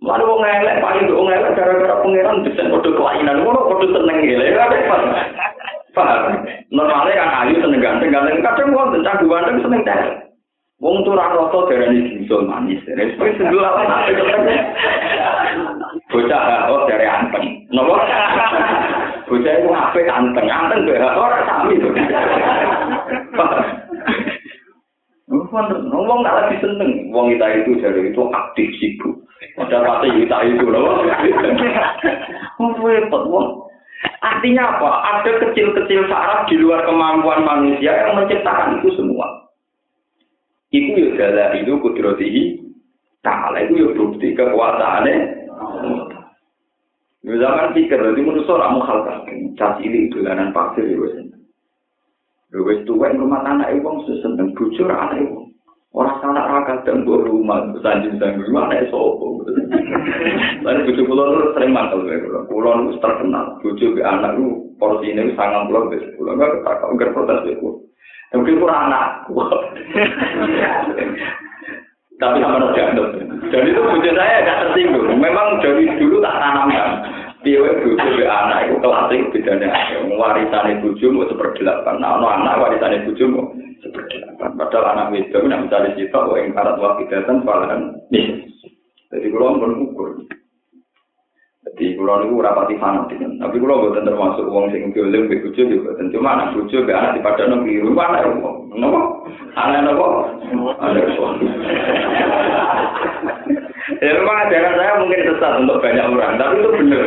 Speaker 2: Lalu wong elek paling wong elek gara-gara pangeran desain kode kelainan. Ngono kode seneng gile. Paham? Normalnya kan ayu seneng ganteng, ganteng kadang wong tentang dua ganteng seneng teh. Wong tuh rasa rasa dari manis, dari seperti sebelah Bocah oh dari anteng, nopo. Bocah kabeh anteng, anteng be ora sami to. Ngomong nggak lagi seneng, wong kita itu jadi itu aktif sibuk. Ada kata kita itu loh. Oh repot wong. Artinya apa? Ada kecil-kecil saraf di luar kemampuan manusia yang menciptakan itu semua. Itu ya adalah itu kudrotihi ta'ala itu ya bukti kekuasaannya. Di zaman pikir, jadi menurut orang menghalkan, caci ini dolanan pasir ya tua yang rumah anak ibu seneng bujur anak ibu. Orang sana raka dan gue rumah, sanjung sanjung mana ya sopo. Lalu bujuk pulau itu sering mantel gue pulau. Pulau itu terkenal. Bujuk anak itu porsi ini sangat pulau guys. Pulau nggak ketakau nggak protes gue. Mungkin kurang anak. Tapi sama ada. Dan itu bujuk saya agak tersinggung. Memang dari dulu tak tanamkan. Dia bujuk ke anak itu kelasnya bedanya. Warisannya bujuk mau seperdelapan. Nah, anak warisannya bujuk mau seperdelapan. Padahal anak tidak bisa disita. Wah, yang karat wakil datang, palahan. Jadi kalau pun ukur. Jadi kalau itu rapati fanatik. Tapi kalau bukan termasuk uang sing dolim be bojo yo boten cuma anak bojo be anak di padano keliru mana ya Napa? Anak napa? Anak Ya memang ajaran saya mungkin sesat untuk banyak orang, tapi itu benar.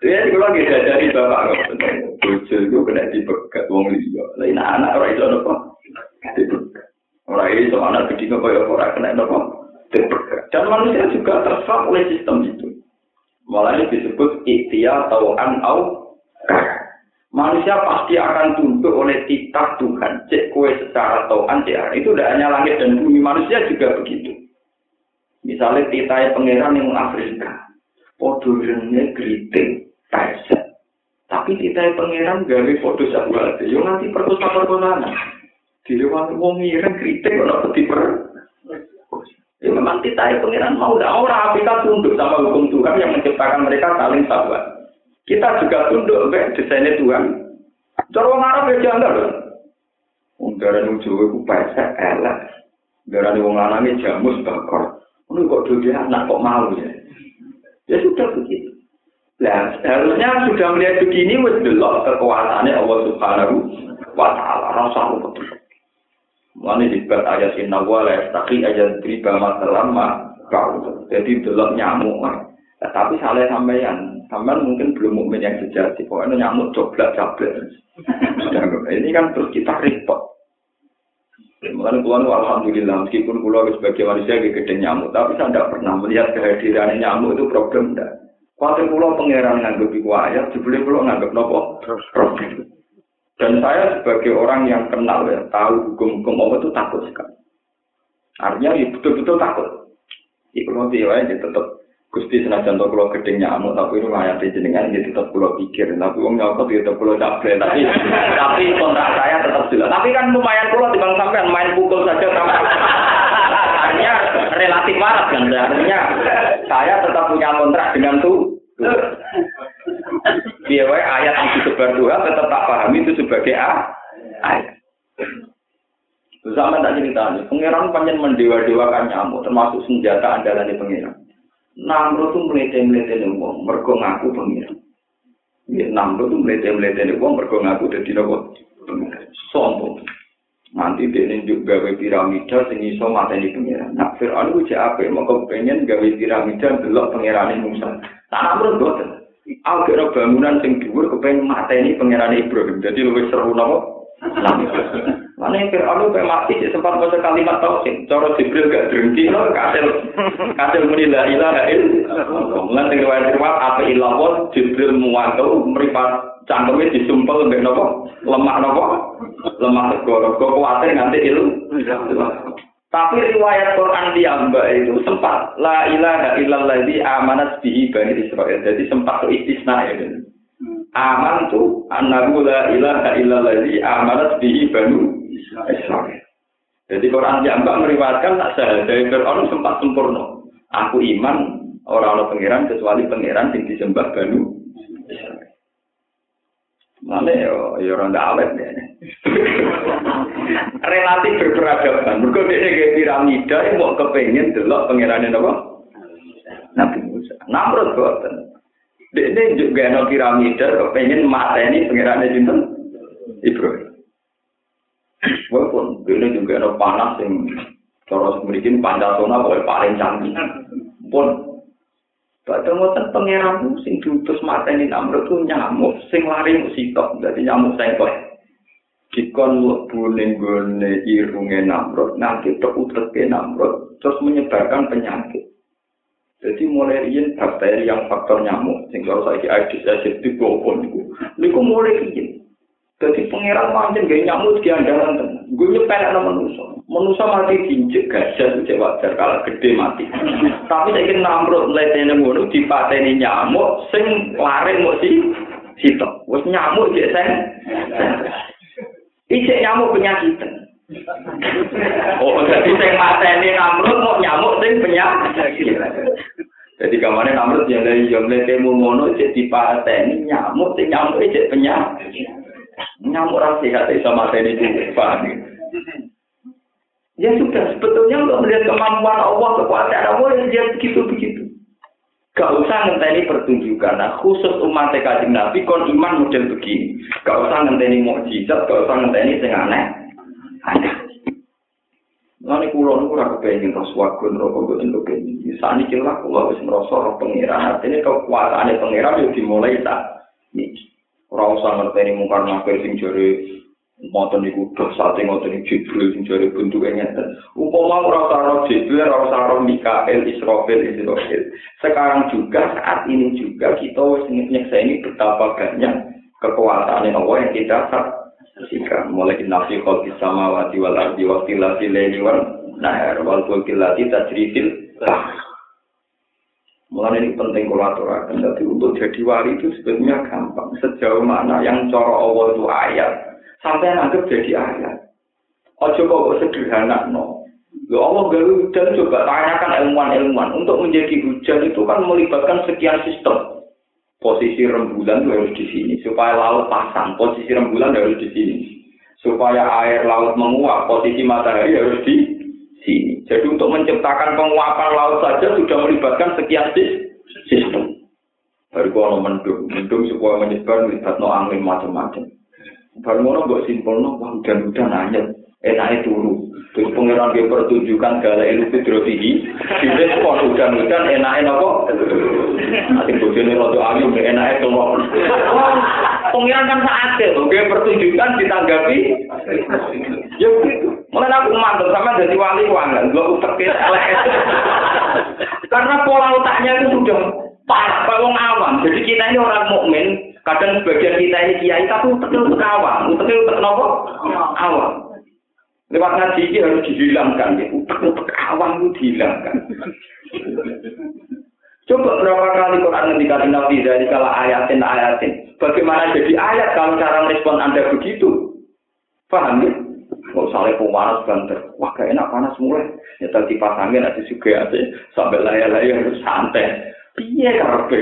Speaker 2: Ya, kalau kita jadi bapak, bojo itu kena dipegat uang liya. Lain anak orang itu apa? Dipegat. Orang itu anak gede kok ya orang kena apa? Dan manusia juga terserap oleh sistem itu. Malah ini disebut ikhtiar atau anau. Manusia pasti akan tunduk oleh titah Tuhan. Cek kue secara tauan cek Itu tidak hanya langit dan bumi. Manusia juga begitu. Misalnya titah pangeran yang Afrika. Podurnya geriting. Kaisar. Tapi titah pangeran gawe foto sahabat. Yo nanti perkosa-perkosaan. Dilewangi wong ngiring kritik ora peti per. Ya memang kita ya pengiran mau tidak orang Afrika tunduk sama hukum Tuhan yang menciptakan mereka saling sahabat. Kita juga tunduk ke desainnya Tuhan. Cara orang Arab ya janggal loh. Unggaran yang Jawa itu pesek elek. Unggaran yang lanangnya jamus bakar. Ini kok dulu anak kok mau ya. Ya sudah begitu. Nah, harusnya sudah melihat begini, wis delok kekuasaannya Allah Subhanahu wa Ta'ala. Rasa betul. Mulane dibat ayat inna wa la yastaqi ayat riba masalama kau. Jadi delok nyamuk mah. Tapi salah sampean, sampean mungkin belum mukmin yang sejati. Pokoknya nyamuk coblak coblak. ini kan terus kita repot. Mulane kulo alhamdulillah meskipun kulo sebagai manusia gede nyamuk, tapi saya tidak pernah melihat kehadiran nyamuk itu problem enggak. Kuatir kulo pangeran nganggep iku ayat, jebule kulo nganggep nopo? Problem. Dan saya sebagai orang yang kenal ya, tahu hukum-hukum Allah itu takut sekali. Artinya ya betul-betul takut. Iku nanti ya, tetap Gusti senajan to kula gedhe nyamuk tapi ini layar jenengan ya tetap kula pikir tapi wong nyokot ya tetap kula caple tapi tapi kontrak saya tetap jelas tapi kan lumayan kula timbang sampean main pukul saja sama artinya relatif waras kan artinya saya tetap punya kontrak dengan tuh Biar ayat yang disebar Tuhan tetap tak pahami itu sebagai A, ayat. Zaman tak cerita nih, pangeran panjang mendewa-dewakan nyamuk, termasuk senjata andalan di pangeran. Namro tuh melete-melete uang, mergo ngaku pangeran. Ya, Namro tuh melete-melete uang, mergo ngaku jadi nopo. Sombong. Nanti dia juga gawe piramida sing iso mateni pangeran. Nah, Fir'aun ku? Mau pengen gawe piramida delok pangerane Musa. Tak namro boten. Aku kira bangunan sing dhuwur kepengen mateni pangeran Ibrahim. Jadi luwih seru napa? Mana yang Fir'aun pe mati sempat baca kalimat tauhid. Cara Jibril gak drengki lho kasil kasil muni la ilaha illallah. Lan sing riwayat riwayat apa illallah Jibril muwanto mripat cangkeme disumpel mbek napa? Lemah napa? Lemah segoro. Kok kuwatir nganti ilu. Tapi riwayat Quran di Amba itu sempat la ilaha illallah di amanat bihi bani Israel. Jadi sempat itu istisna ya. Kan? Aman tuh annahu la ilaha illallah di amanat bihi bani Israel. Jadi Quran di Amba meriwayatkan tak sah Fir'aun sempat sempurna. Aku iman orang-orang pangeran kecuali pangeran yang disembah Israel. Mane yo yo ora awet ya. Relatif berperadaban. Mergo dhekne ge piramida iku mbok kepengin delok pangerane napa? Nabi Musa. Namrud boten. Dhekne juga ana piramida kepengin mateni pangerane jinten. Ibrahim. Walaupun dhekne juga ana panas sing terus mriki pancasona kok paling cantik. Pun bon. Padahal ngoten pangeran sing diutus mateni Namrud ku nyamuk sing lari mung sitok, dadi nyamuk sengklek. Dikon mlebu ning gone irunge Namrud, nanti tek uteke Namrud, terus menyebarkan penyakit. Jadi mulai riyen bakteri yang faktor nyamuk, sing kalau saya Aedes aegypti globon niku. Niku mulai riyen. Jadi pangeran pancen gak nyamuk di tenan. Gue nyepelek nang manusa. Manusa mati diinjek gajah itu wajar kalau gede mati. Tapi saya kira namrud letene ngono dipateni nyamuk sing lari mau si sitok. Wes nyamuk jek sing. Ijek nyamuk penyakit. Oh, jadi sing mateni namrud mau nyamuk sing penyakit. Jadi kemarin namrud yang dari jomle temu mono cek dipateni nyamuk sing nyamuk cek penyakit. Nyamuk rasa sehat bisa mateni juga, paham Ya sudah, sebetulnya untuk melihat kemampuan Allah, kekuasaan Allah, ya begitu-begitu. Gak usah ngenteni pertunjukan. Nah, khusus umat kajian Nabi, kon iman model begini. Gak usah ngenteni mukjizat, gak usah ngenteni sing aneh. Aneh. Nanti kulo niku ora kepengin terus wagun rokok gue untuk ini. Sani celah kulo wis ngrasa roh pangeran. Artinya kekuasaane pangeran yo dimulai tak. Ora usah ngerteni mungkar nakir sing jare moten niku dosate ngoten iki Jibril sing jare bentuke ngeten. Umpama ora usah roh Jibril, ora usah roh Mikael, Israfil, Israfil. Sekarang juga saat ini juga kita wis nyekseni betapa banyak kekuasaan Allah yang kita saksikan. Mulai nafsi khalqis samawati wal ardi wa tilati laili wal nahar lati Mulai ini penting kolaborasi. Jadi untuk jadi wali itu sebetulnya gampang. Sejauh mana yang cara Allah itu ayat, sampai anggap jadi ayat. Ojo kok sederhana no. Lo Allah gak hujan coba tanyakan ilmuwan-ilmuwan untuk menjadi hujan itu kan melibatkan sekian sistem. Posisi rembulan harus di sini supaya laut pasang. Posisi rembulan harus di sini supaya air laut menguap. Posisi matahari harus di sini. Jadi untuk menciptakan penguapan laut saja sudah melibatkan sekian sistem. Baru kalau mendung, mendung supaya menyebar melibatkan angin macam-macam. Baru ngono mbok simpulno wah hujan-hujan anyep. Enake turu. Terus pangeran dia pertunjukan gala ilu fidrotihi. Bila kok hujan-hujan enake napa? Nanti bojone rada ayu enake keluar. Pangeran kan saat oke pertunjukan ditanggapi. Ya begitu. Mulai aku mantap sama jadi wali wangan, gua utek Karena pola otaknya itu sudah pas, kalau awam. Jadi kita ini orang mukmin, kadang sebagian kita ini kiai, tapi uteknya utek awam. Uteknya utek nopo? Awam. Lewat ngaji ini harus dihilangkan, ya. utek-utek awam itu dihilangkan. Coba berapa kali Quran ngendikatin Nabi dari kala ayatin ayatin. Bagaimana jadi ayat kalau cara merespon Anda begitu? Paham ya? Kalau saling pemanas banter, wah gak enak panas mulai. Ya tadi pasangin ada juga aja sampai layar-layar harus santai. Iya karpe.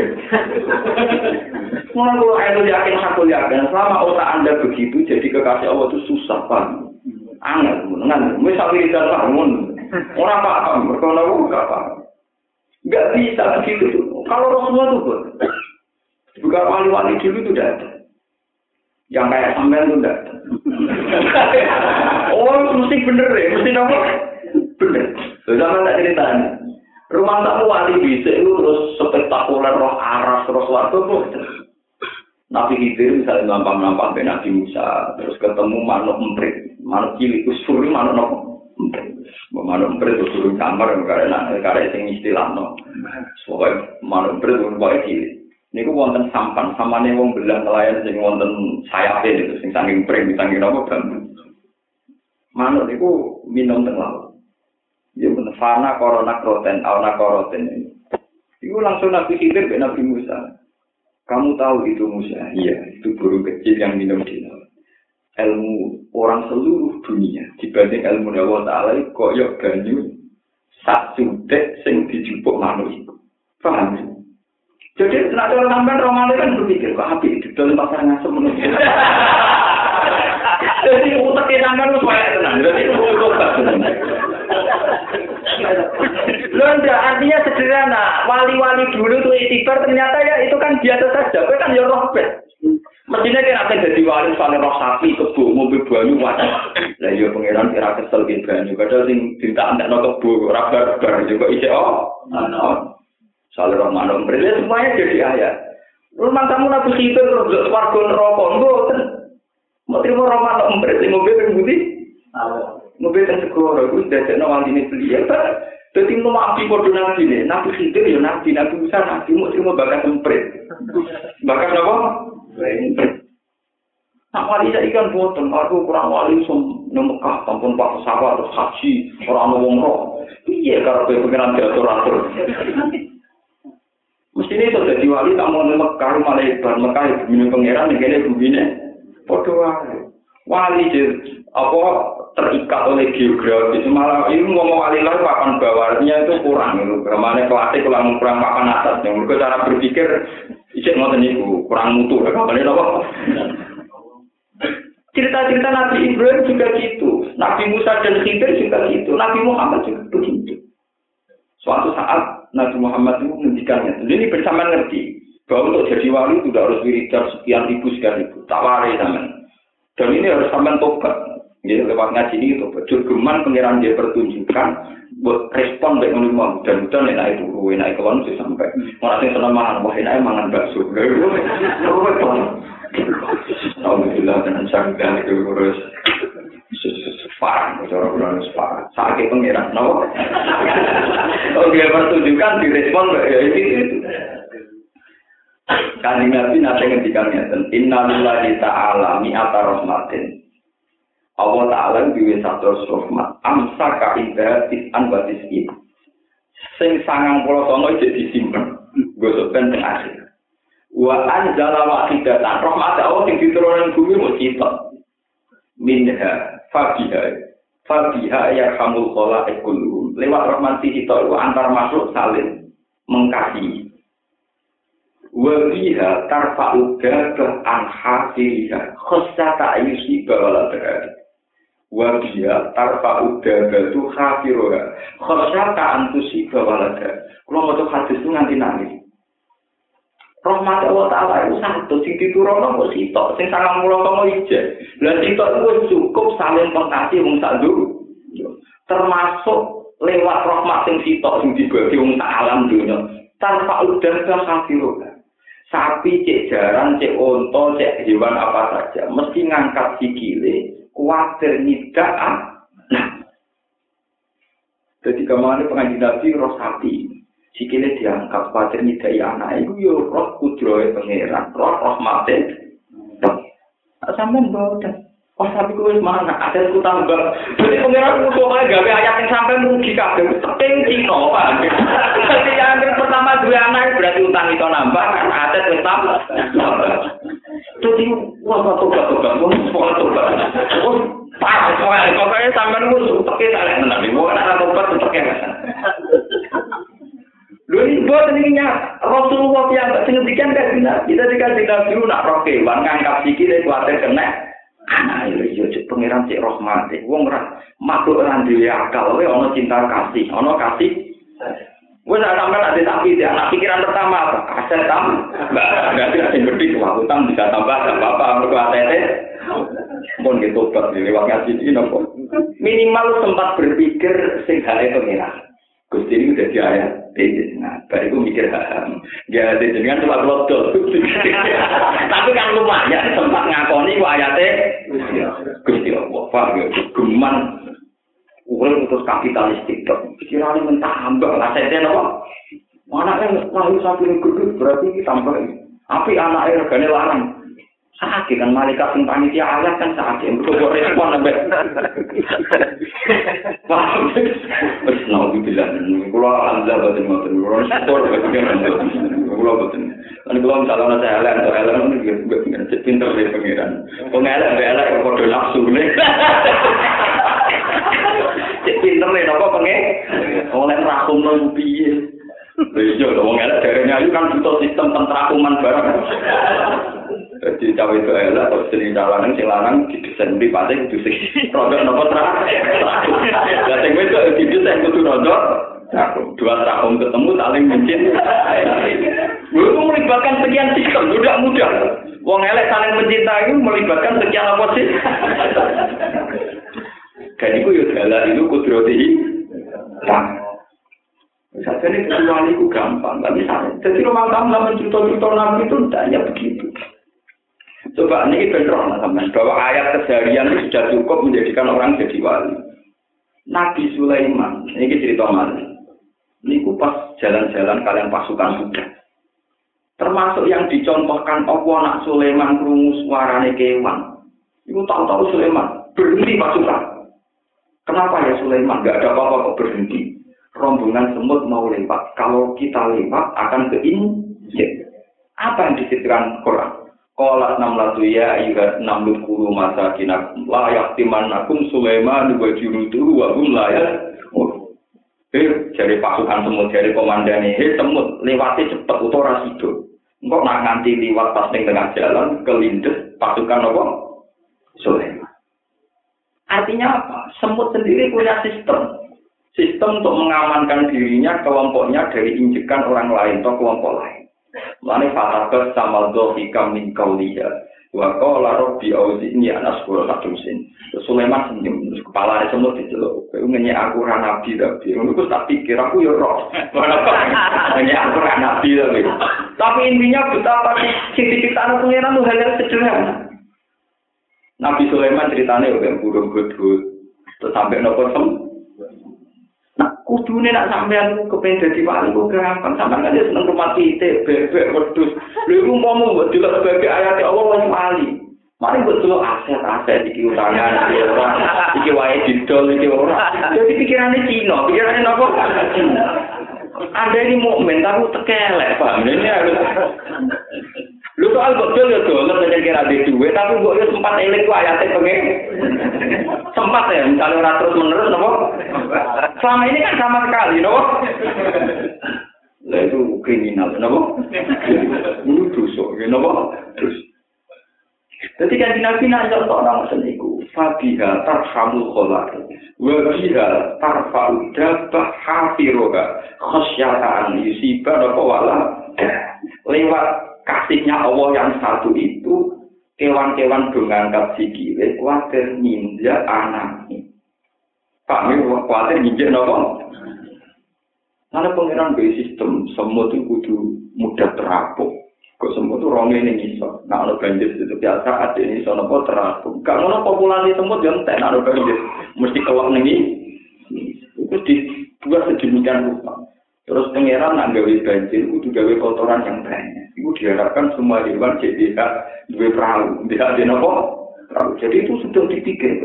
Speaker 2: Mulai kalau aku yakin aku yakin selama otak anda begitu jadi kekasih Allah itu susah paham. Angel, menengan. Misal wiridan bangun, orang paham, berkona gak. Gak bisa begitu. Kalau Rasulullah itu pun, juga wali-wali dulu itu tidak ada. Yang kayak sampean itu tidak oh, mesti bener ya, mesti nomor bener. Sama tak ceritanya. Rumah tamu wali bisa itu terus spektakuler roh aras terus tuh. Nabi Khidir misalnya nampak-nampak ben Nabi Musa, terus ketemu manuk emprit, manuk cilik usur manuk nopo. Manuk terus turun kamar karena karena sing istilah no. Soalnya manuk emprit turun baik cilik. Niku wonten sampan, sampane wong belang nelayan sing wonten sayape niku sing saking pring saking napa bambu. Manuk niku minum teng laut. Ya bener fana korona kroten, auna koroten ini. Iku langsung Nabi Khidir ke Nabi Musa. Kamu tahu itu Musa? Iya, itu burung kecil yang minum di laut. Ilmu orang seluruh dunia dibanding ilmu Allah Ta'ala koyok banyu sak sudek sing dijupuk manuk itu. Paham? Jadi, nak cara sampean romane kan berpikir, kok api itu dalam pasar ngasem Jadi, utaknya sampean lu suara tenang. Jadi, itu utak Lo enggak, artinya sederhana. Wali-wali dulu tuh itibar ternyata ya itu kan biasa saja, kowe kan ya roh ben. Mestinya kira akan jadi wali soalnya roh sapi kebu mobil banyu wadah. Lah iya pangeran kira kesel gitu banyu. Padahal sing cinta anak no kebu rabar bar juga isi oh. Ano. Soalnya roh manuk berbeda semuanya jadi ayat. Rumah kamu nabi khidir terus warga neraka mboten. Mau terima roh manuk berbeda mobil yang putih. Mobil yang segoro itu sudah jadi wali beliau. Jadi mau nabi bodoh nabi nih, nabi khidir ya nabi, nabi Musa nabi mau terima bakat semprit. Bakat apa? Nak wali saya ikan boten, aku kurang wali som nemekah, tampun pak pesawat terus haji, orang wong roh. Iya kalau gue pengiran diatur atur. Mesti ini sudah jadi wali tak mau nemekah, malah ibar Mekah ibu pengiran, yang kini begini. Bodoh wali apa terikat oleh geografis malah ini ngomong wali lain papan bawahnya itu kurang itu kemana klasik kurang kurang papan atas yang cara berpikir ijek ngoten niku kurang mutu kapan apa? Cerita-cerita Nabi Ibrahim juga gitu. Nabi Musa dan Khidir juga gitu. Nabi Muhammad juga begitu. Suatu saat Nabi Muhammad itu mendikannya ini bersama ngerti bahwa untuk jadi wali itu tidak harus wiridan sekian ribu sekian ribu. Tak warai zaman dan ini harus sampai tobat. Ya, lewat ngaji ini tobat. Jurgeman pengiran dia pertunjukan buat respon baik menerima dan dan enak itu naik keluar sih sampai orang yang senang makan wah enak mangan bakso Alhamdulillah dengan sanggah itu terus parah, cara kurang parah. Sakit pengiran, no? Kalau dia pertunjukan direspon ya itu. Kanjeng Nabi nate ngendikan ngeten, innalillahi ta'ala mi'ata rahmatin. Allah Ta'ala duwe satu rahmat, amsaka ibadis an batis ibu. Sing sangang pulau tono jadi disimpen, gosok teng akhir. Wa anzala wahidatan, rahmat Allah sing diturunkan bumi mau cita. Minha, fabiha, fabiha ya kamul kola ekuluhum. Lewat rahmat itu antar masuk saling mengasihi. Wabiha tarfa'u gagah an hasiriha khosata ayusi bawala berhari. Wabiha tarfa'u gagah tu hasiroha khosata antusi bawala berhari. Kalau mau tuh hadis itu nganti nangis. Rahmat Allah Ta'ala itu satu, sing diturono kok sitok, sing sangat mulau kamu ijek. Dan sitok itu cukup saling pengkasih wong dulu. Termasuk lewat rahmat sing sitok sing dibagi wong alam dunia. Tanpa udah ke hafiroha. sapi cek jarang cek onto cek hewan apa saja mesti ngangkat sikile kuatir nidak nah jadi kemarin pengajian nabi roh sapi sikile diangkat kuatir nidak ya anak itu yo roh kudroy pangeran roh roh mate sampai bawa Oh tapi gue mana? Ada aku tambah. Jadi tuh kayak gawe ayat yang sampai rugi kabeh. Tepeng cino pak. Jadi yang pertama dua anak berarti utang itu nambah kan aset wis tambah. Jadi wong apa tuh kok wong sekolah tuh kan. Pas sekolah kok saya sampean musuh tepi tak lek nabi mau ana tempat tetek ya. Lho ini buat ini nya Rasulullah yang sengedikan kan bina kita dikasih nabi lu nak roh kewan ngangkap siki dari kuatir kena anak itu yo cek pangeran cek rahmat wong ora makhluk ora dia akal, ono cinta kasih ono kasih Wes ana sampean ada tapi dia anak pikiran pertama apa? Aset tam. Enggak ada yang gede wah utang bisa tambah enggak apa-apa mergo aset. Pun gitu di lewat ngaji ini nopo. Minimal sempat berpikir sing hale pengiran. Gusti ini udah di ayat Nah, baru mikir ham. Ya, dengan cuma lodol. Tapi kan lumayan sempat ngakoni ku ayatnya. Gusti Allah, paham ya? Geman. Uwe terus kapitalistik, kok pikiran ini mentambah, ngasetnya nama. Anaknya lahir sapi ini berarti ini. Tapi anaknya regane larang. Sakit kan malaikat yang panitia ayat kan sakit. Untuk gue respon sampe. Paham? Terus nama gue bilang, kalau anda batin batin, kalau support batin batin, kalau batin. Tapi kalau misalnya anak saya elek, atau elek, gue pinter deh pengiran. Kalau ngelek, elek, gue kode langsung. Cek pinter ne apa pengen oleh rakum piye Lha iya wong elek derene ayu kan butuh sistem tentrakuman barang. Jadi cawe itu elek, terus sini jalan sing lanang didesain di pate kudu sing rodok nopo tra. Lah sing wedok didesain kudu rodok. Dua tahun ketemu saling mencin. Mulai melibatkan sekian sistem, tidak mudah. Wong elek saling mencintai melibatkan sekian apa sih? Dan itu ya dalam itu kudroti. Saja ini kecuali itu gampang, tapi jadi rumah tangga mencerita-cerita nabi itu tidaknya begitu. Coba ini benar teman bahwa ayat keseharian itu sudah cukup menjadikan orang jadi wali. Nabi Sulaiman, ini cerita mana? Ini pas jalan-jalan kalian pasukan sudah. Termasuk yang dicontohkan Allah nak Sulaiman krungu suarane kewan. Iku tahu-tahu Sulaiman berhenti pasukan. Kenapa ya Sulaiman? Gak ada apa-apa kok berhenti. Rombongan semut mau lewat. Kalau kita lewat akan keinjek. Apa yang disebutkan Quran? Kolat enam latu ya ayuhat enam kuru masa kinak layak timan akum Sulaiman dua jurutu wa hum layak. Eh, jadi pasukan semut, jadi komandan ini, semut lewati cepet utora sido. Engkau nak nganti liwat pas tengah jalan kelindes pasukan apa? Sulaiman. Artinya apa? Semut sendiri punya sistem. Sistem untuk mengamankan dirinya, kelompoknya dari injekan orang lain atau kelompok lain. Mane fatabas sama dohika min kauliya. Wa qala rabbi auzi'ni an asqura lakum sin. Sulaiman senyum, terus kepala semut diceluk. Kowe ngenyek aku ra nabi tapi ngono tak pikir aku ya roh. Ngenyek aku ra nabi tapi. Tapi intinya betapa sing diciptakan pengiran itu hal yang sederhana. Nabi Sulaiman ceritanya udah burung gudut. Terus sampai nopo sem. Nah, kudune nak sampean kepengen dadi wali kok gampang. Sampean kan seneng rumah titik, bebek, wedhus. Lha iku umpama mbok delok sebagai ayat Allah wis wali. Mari mbok delok aset-aset iki utangan iki ora. Iki wae didol iki ora. Jadi pikirane Cina, pikirane nopo? Anda ini mukmin tapi tekelek, paham? Ini harus Lu soal betul ya dolar saja kira di duit, tapi gue ya sempat eling gue ayatnya pengen. Sempat ya, misalnya orang terus menerus, nopo. Selama ini kan sama sekali, nopo. Lah itu kriminal, nopo. Ini dosa, ya nopo. Terus. Jadi kan nabi nak contoh orang seniku, fabiha tarhamul kholar, wa biha tarfa'u dabah hafiroha, khosyatan yusibah nopo wala. Lewat kasihnya Allah yang satu itu kewan-kewan dongangkap sikile kuatir ninja anak Pak Mi kuatir ninja nopo Karena pengiran dari sistem semua itu kudu mudah terapuk. Kok semua itu ronge ini iso. Nah, ada banjir itu biasa ada ini iso nopo terapuk. Gak ngono populasi semut yang tak ada banjir. Mesti kelak nih. Itu dibuat sedemikian rupa. Terus pengiran nak gawe banjir, kudu gawe kotoran yang banyak. Itu diharapkan semua hewan jadi dua perahu. Tidak ada nopo. Jadi itu sudah dipikir.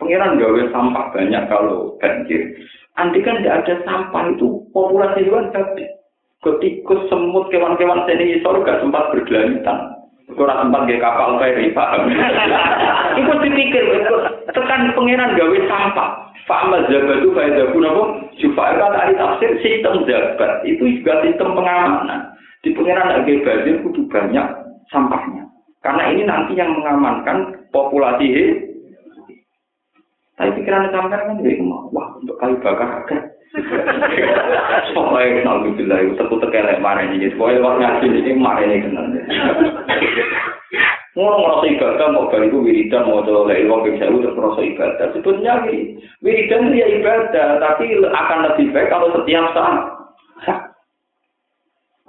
Speaker 2: Pengiran gawe sampah banyak kalau banjir. Nanti kan tidak ada sampah itu populasi hewan habis. Ketika semut kewan-kewan seni isor gak sempat bergelantan. Kurang sempat gak kapal feri, paham? Itu dipikir, tekan pengiran gawe sampah. Fa'amal zabat itu kayak zabu apa? Jufair kata ahli tafsir, sistem zabat. Itu juga sistem pengamanan. Di agak banjir kudu banyak sampahnya. Karena ini nanti yang mengamankan populasi he. Tapi pikiran sampai kan jadi wah untuk kayu bakar agak. Soalnya alhamdulillah itu satu tekelek marah ini. Soalnya waktu ngaji ini marah ini kenal. Ngono ngerasa ibadah mau bariku wiridan mau coba lagi uang bisa terus ngerasa ibadah. Sebetulnya wiridan ya ibadah, tapi akan lebih baik kalau setiap saat.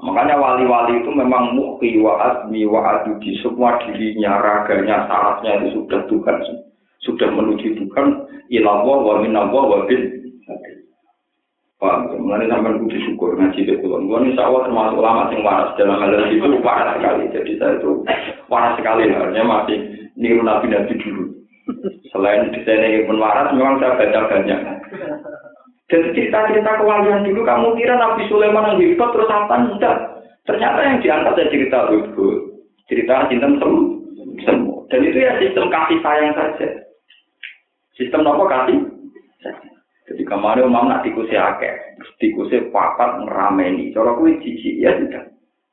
Speaker 2: Makanya wali-wali itu memang mukti wa azmi wa adudi semua dirinya, raganya, sarafnya itu sudah Tuhan, sudah menuju Tuhan. Ilallah wa minallah wa bin Paham, mulai sampai kudu syukur ngaji ke kulon. Gue insya Allah termasuk ulama yang waras dalam hal itu waras sekali. Jadi saya itu waras sekali, artinya masih niru nabi nabi dulu. Selain desainnya pun waras, memang saya baca banyak. Jadi cerita-cerita kewalian dulu, kamu kira Nabi Sulaiman yang hebat terus apa? Enggak. Ternyata yang diangkat ya cerita itu. Cerita cinta semua. Dan itu ya sistem kasih sayang saja. Sistem apa kasih? Jadi kemarin umam nak tikusnya akeh, tikusnya papat ngerameni. Cara kue cici ya tidak.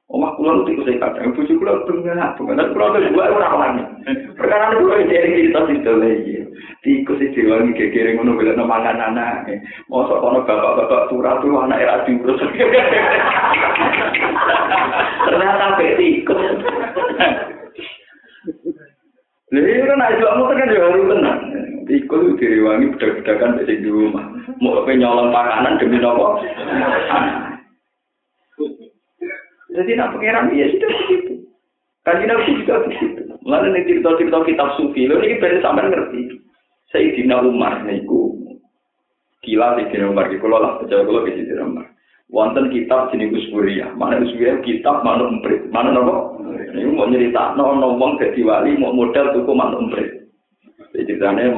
Speaker 2: Omah kula lu tikus ikat, eh, yang puji kula lu tengah, bukanan kula lu dua orang lagi. Perkara lu dua itu yang cerita di dalam ini. Tikus itu orang ngono bela nama anak-anak. Masa kono bapak-bapak surat tuh anak era diurus. Ternyata be tikus. Lih, itu nak jual motor kan jual tenang. Tikus itu diriwangi bedak-bedakan di rumah. Mau apa nyolong makanan demi nopo? Jadi nak pengiran ya sudah begitu. Kaji nabi juga begitu. Mulai nih cerita-cerita kitab sufi, lo ini berarti sampai ngerti. Sayyidina Umar niku gila Sayyidina Umar di lah percaya kalau di Sayyidina Umar. Wonten kitab jenis Usburia, mana Usburia kitab mana emprit, mana nopo? Ini mau nyerita no ngomong jadi wali mau modal tuh mana emprit. Jadi ceritanya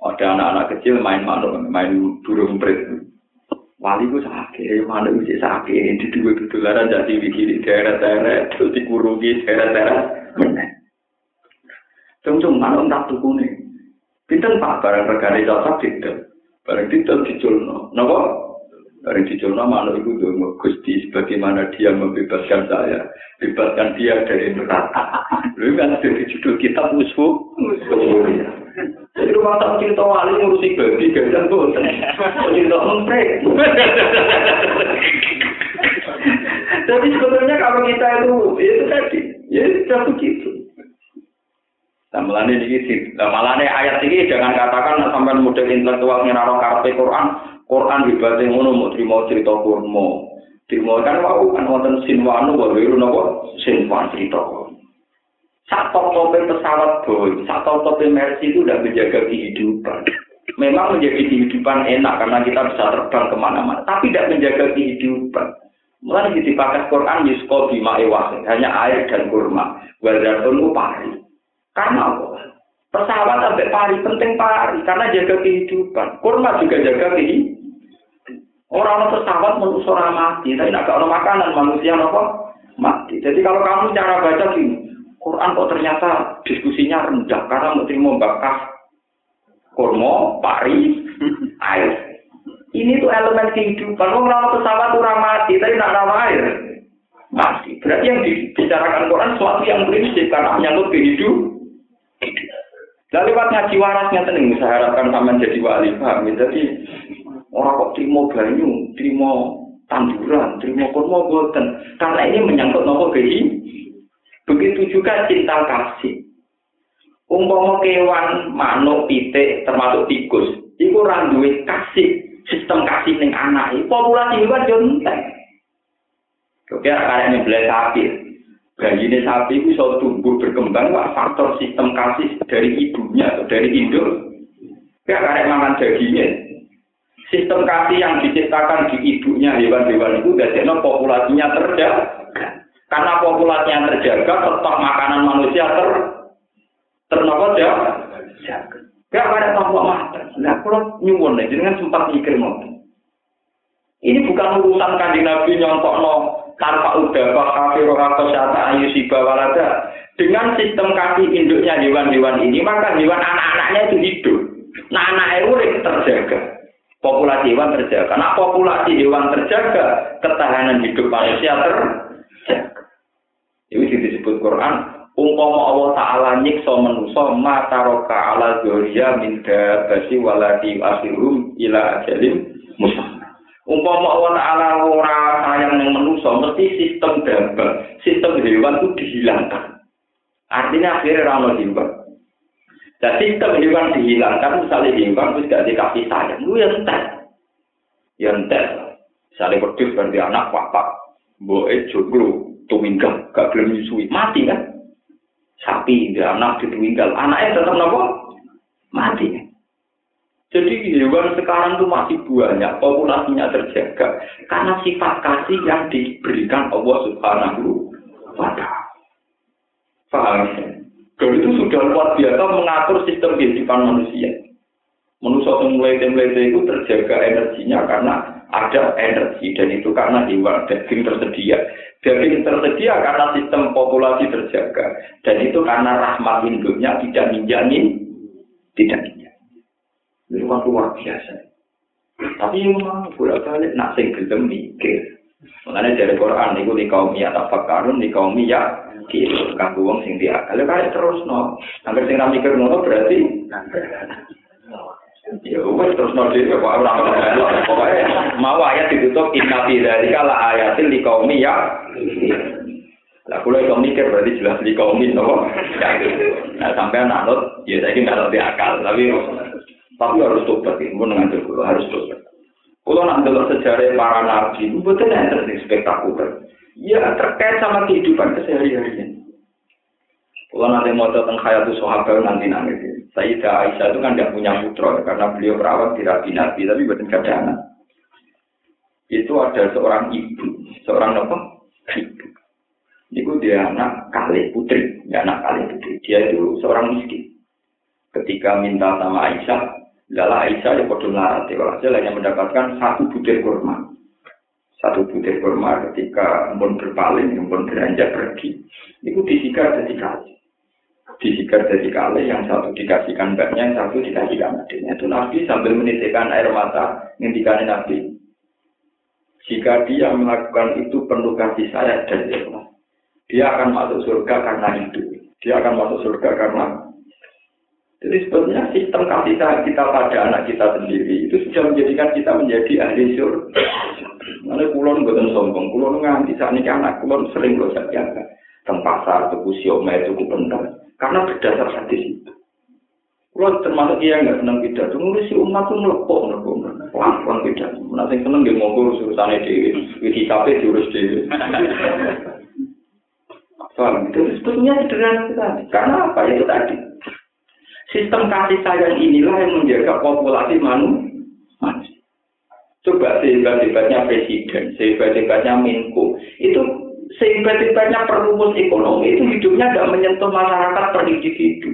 Speaker 2: ada anak-anak kecil main manuk, main burung emprit. Wali ku sakit, mana bisa sakit, di dua tutularan jadi bikin daerah-daerah, terus dikurungi daerah-daerah, meneh. Cung-cung mana entah tuku nih. Pinten pak barang regane cocok dinten. Barang dinten diculno. Napa? Barang diculno manuk iku donga Gusti sebagaimana dia membebaskan saya, bebaskan dia dari neraka. Lha kan dari judul kitab usfu. Jadi rumah tak cerita wali ngurusi babi gajan tuh. Cerita emprek. Jadi sebetulnya kalau kita itu, ya itu tadi, ya sudah begitu. Nah, melane iki nah, malane ayat ini jangan katakan sampai model intelektual ngenaro karpe Quran, Quran hebatnya ngono mau terima cerita kurmo. Terima kan mau kan wonten sinwanu wae wiru napa sinwan cerita. Sak top pesawat boy, sak top Mercy itu udah menjaga kehidupan. Memang menjadi kehidupan enak karena kita bisa terbang ke mana-mana, tapi tidak menjaga kehidupan. Mulai dipakai Quran yusko bima hanya air dan kurma. Wadatun pari. Karena apa? Pesawat sampai pari, penting pari. Karena jaga kehidupan. Kurma juga jaga kehidupan. Orang pesawat menurut orang mati, tapi tidak ada makanan manusia apa mati. Jadi kalau kamu cara baca gini, Quran kok ternyata diskusinya rendah karena mau terima bakas kurma, pari, air. Ini tuh elemen kehidupan. Orang pesawat orang mati, tapi tidak ada air mati. Berarti yang dibicarakan Quran sesuatu yang prinsip karena menyangkut kehidupan. Lalu lewat ngaji warasnya tenang, saya harapkan sama jadi wali, paham ya? Jadi, orang kok terima banyu, terima tanduran, terima kurma boten. Karena ini menyangkut nopo kehi. Begitu juga cinta kasih. Umpama kewan, manuk, pitik, termasuk tikus, itu randuwe kasih, sistem kasih ning anak. Populasi hewan yo entek. Oke, karena beli sapi, bayi ini sapi itu bisa tumbuh berkembang pak faktor sistem kasih dari ibunya atau dari induk ya karena makan dagingnya sistem kasih yang diciptakan di ibunya hewan-hewan itu dari populasinya terjaga. Karena populasinya terjaga tetap makanan manusia ter ternopo ya ya karena tanpa mata nah kalau nyuwun nih jangan sempat mikir mau. Ini bukan urusan kanjeng nabi nyontok no tanpa udah kafir atau syata ayu siba walada. Dengan sistem kaki induknya hewan-hewan ini maka hewan anak-anaknya itu hidup. Nah anak urip terjaga populasi hewan terjaga nah populasi hewan terjaga ketahanan hidup manusia terjaga ini disebut Quran umpama Allah Ta'ala nyiksa manusa mata roka ala zoria minda basi waladi asirum ila ajalim musa Umpama Allah Ta'ala ora sayang yang manusia, mesti sistem dabal, sistem hewan itu dihilangkan. Artinya akhirnya ramah hewan. Dan sistem hewan dihilangkan, misalnya hewan itu tidak dikasih sayang, itu yang entek. Yang entek. Misalnya berdua berarti anak papa, boe joglo, tuminggal, gak belum nyusui, mati kan? Sapi, dia anak ditunggal, anaknya tetap nopo? Mati kan? Jadi hewan sekarang itu masih banyak, populasinya terjaga karena sifat kasih yang diberikan Allah Subhanahu wa taala. Paham? Dan itu sudah luar biasa mengatur sistem kehidupan manusia. Manusia mulai itu terjaga energinya karena ada energi dan itu karena hewan daging tersedia. Daging tersedia karena sistem populasi terjaga dan itu karena rahmat induknya tidak minjamin, tidak itu kan luar biasa. Tapi memang bolak balik nak sing gelem mikir. Mengenai dari Quran itu di kaum ya tafakarun di kaum ya gitu kan wong sing dia kalau kalian terus no hampir sing mikir ngono berarti ya wes terus no di apa orang pokoknya mau ayat ditutup inna fi dzalika la ayatin di kaum ya. Lah kula iso mikir berarti jelas li kaumin nopo. Nah sampai anut ya saya kira nggak akal tapi tapi harus tobat ya, mun ngantuk harus tobat. Kula nak sejarah para nabi itu betul sing spektakuler. Ya terkait sama kehidupan keseharian. Kalau nanti mau tentang khayatu sahabat nanti nanti. Sayyidah Aisyah itu kan tidak punya putra karena beliau perawat rabi nabi tapi bukan kadang Itu ada seorang ibu, seorang apa? Ibu. Itu dia anak kali putri, ya anak kali putri. Dia itu seorang miskin. Ketika minta sama Aisyah, lala Aisyah ya bodoh larat. Aisyah hanya mendapatkan satu butir kurma. Satu butir kurma ketika pun berpaling, pun beranjak pergi. Itu disikat jadi kali. Disikat jadi kali, yang satu dikasihkan mbaknya, yang satu dikasihkan adiknya. Itu Nabi sambil menitikkan air mata, ngintikan Nabi. Jika dia melakukan itu penuh kasih saya dan dia akan masuk surga karena itu. Dia akan masuk surga karena jadi sebetulnya sistem kasih sayang kita pada anak kita sendiri itu sudah menjadikan kita menjadi ahli surga. Mana kulon bukan sombong, kulon nganti saat ini anak kulon sering saya jaga. Teng pasar, tuku siomay, tuku bentar. Karena berdasar hadis itu. Kulon termasuk dia nggak senang pidato, nulis si umat tuh melepok, melepok, pelan-pelan pidato. Nanti seneng dia ngomong urusannya di, di diurus di. Paham? Itu sebetulnya sederhana sekali. Karena apa? Itu tadi. Sistem kasih sayang inilah yang menjaga populasi manusia. Coba sehebat-hebatnya presiden, sehebat-hebatnya Menko, itu sehebat-hebatnya perumus ekonomi, itu hidupnya tidak menyentuh masyarakat per individu.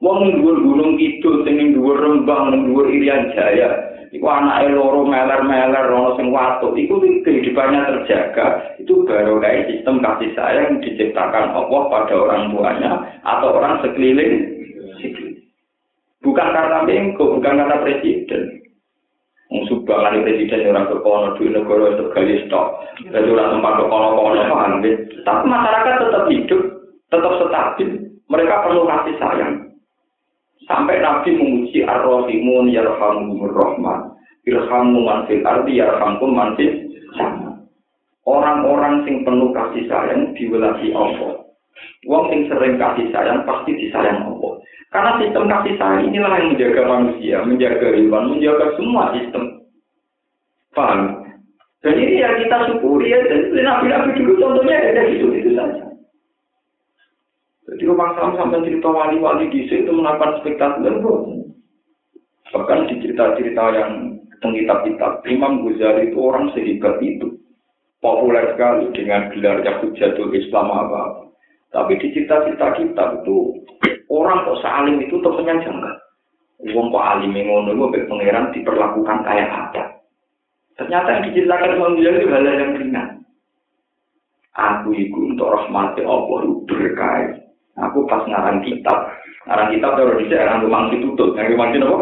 Speaker 2: Wong dhuwur gunung kidul, sing dhuwur Rembang, Irian Jaya, Iku anak loro meler-meler ono sing watuk, iku kehidupannya terjaga. Itu baru kayak sistem kasih sayang diciptakan Allah pada orang tuanya atau orang sekeliling. Bukan karena mengko, bukan karena presiden. Wong subang presiden orang kekono di negara itu gali stok. Dan orang tempat kekono-kono paham Tapi masyarakat tetap hidup, tetap stabil. Mereka perlu kasih sayang. Sampai Nabi memuji Ar-Rahimun yarhamumur rahman. Irhamu man fil ardi yarhamkum sama. Orang-orang sing penuh kasih sayang diwelasi Allah. Wong sing sering kasih sayang pasti disayang Allah. Karena sistem kasih sayang inilah yang menjaga manusia, menjaga hewan, menjaga semua sistem. Paham? Dan ini yang kita syukuri ya. Dan nabi-nabi dulu contohnya ada gitu itu saja. Jadi rumah Salam sampai cerita wali-wali di situ melakukan spektakuler Bahkan di cerita-cerita yang kitab-kitab, Imam Ghazali itu orang sehebat itu. Populer sekali dengan gelarnya Hujatul Islam apa Tapi di cerita-cerita kitab itu, orang kok saling itu temennya janggal. Wong kok alim ngono itu pangeran diperlakukan kayak apa? Ternyata yang diceritakan Imam itu hal yang ringan. Aku itu untuk rahmati Allah berkait Aku pas ngarang kitab, ngarang kitab terus di daerah rumah tutup, yang rumah apa?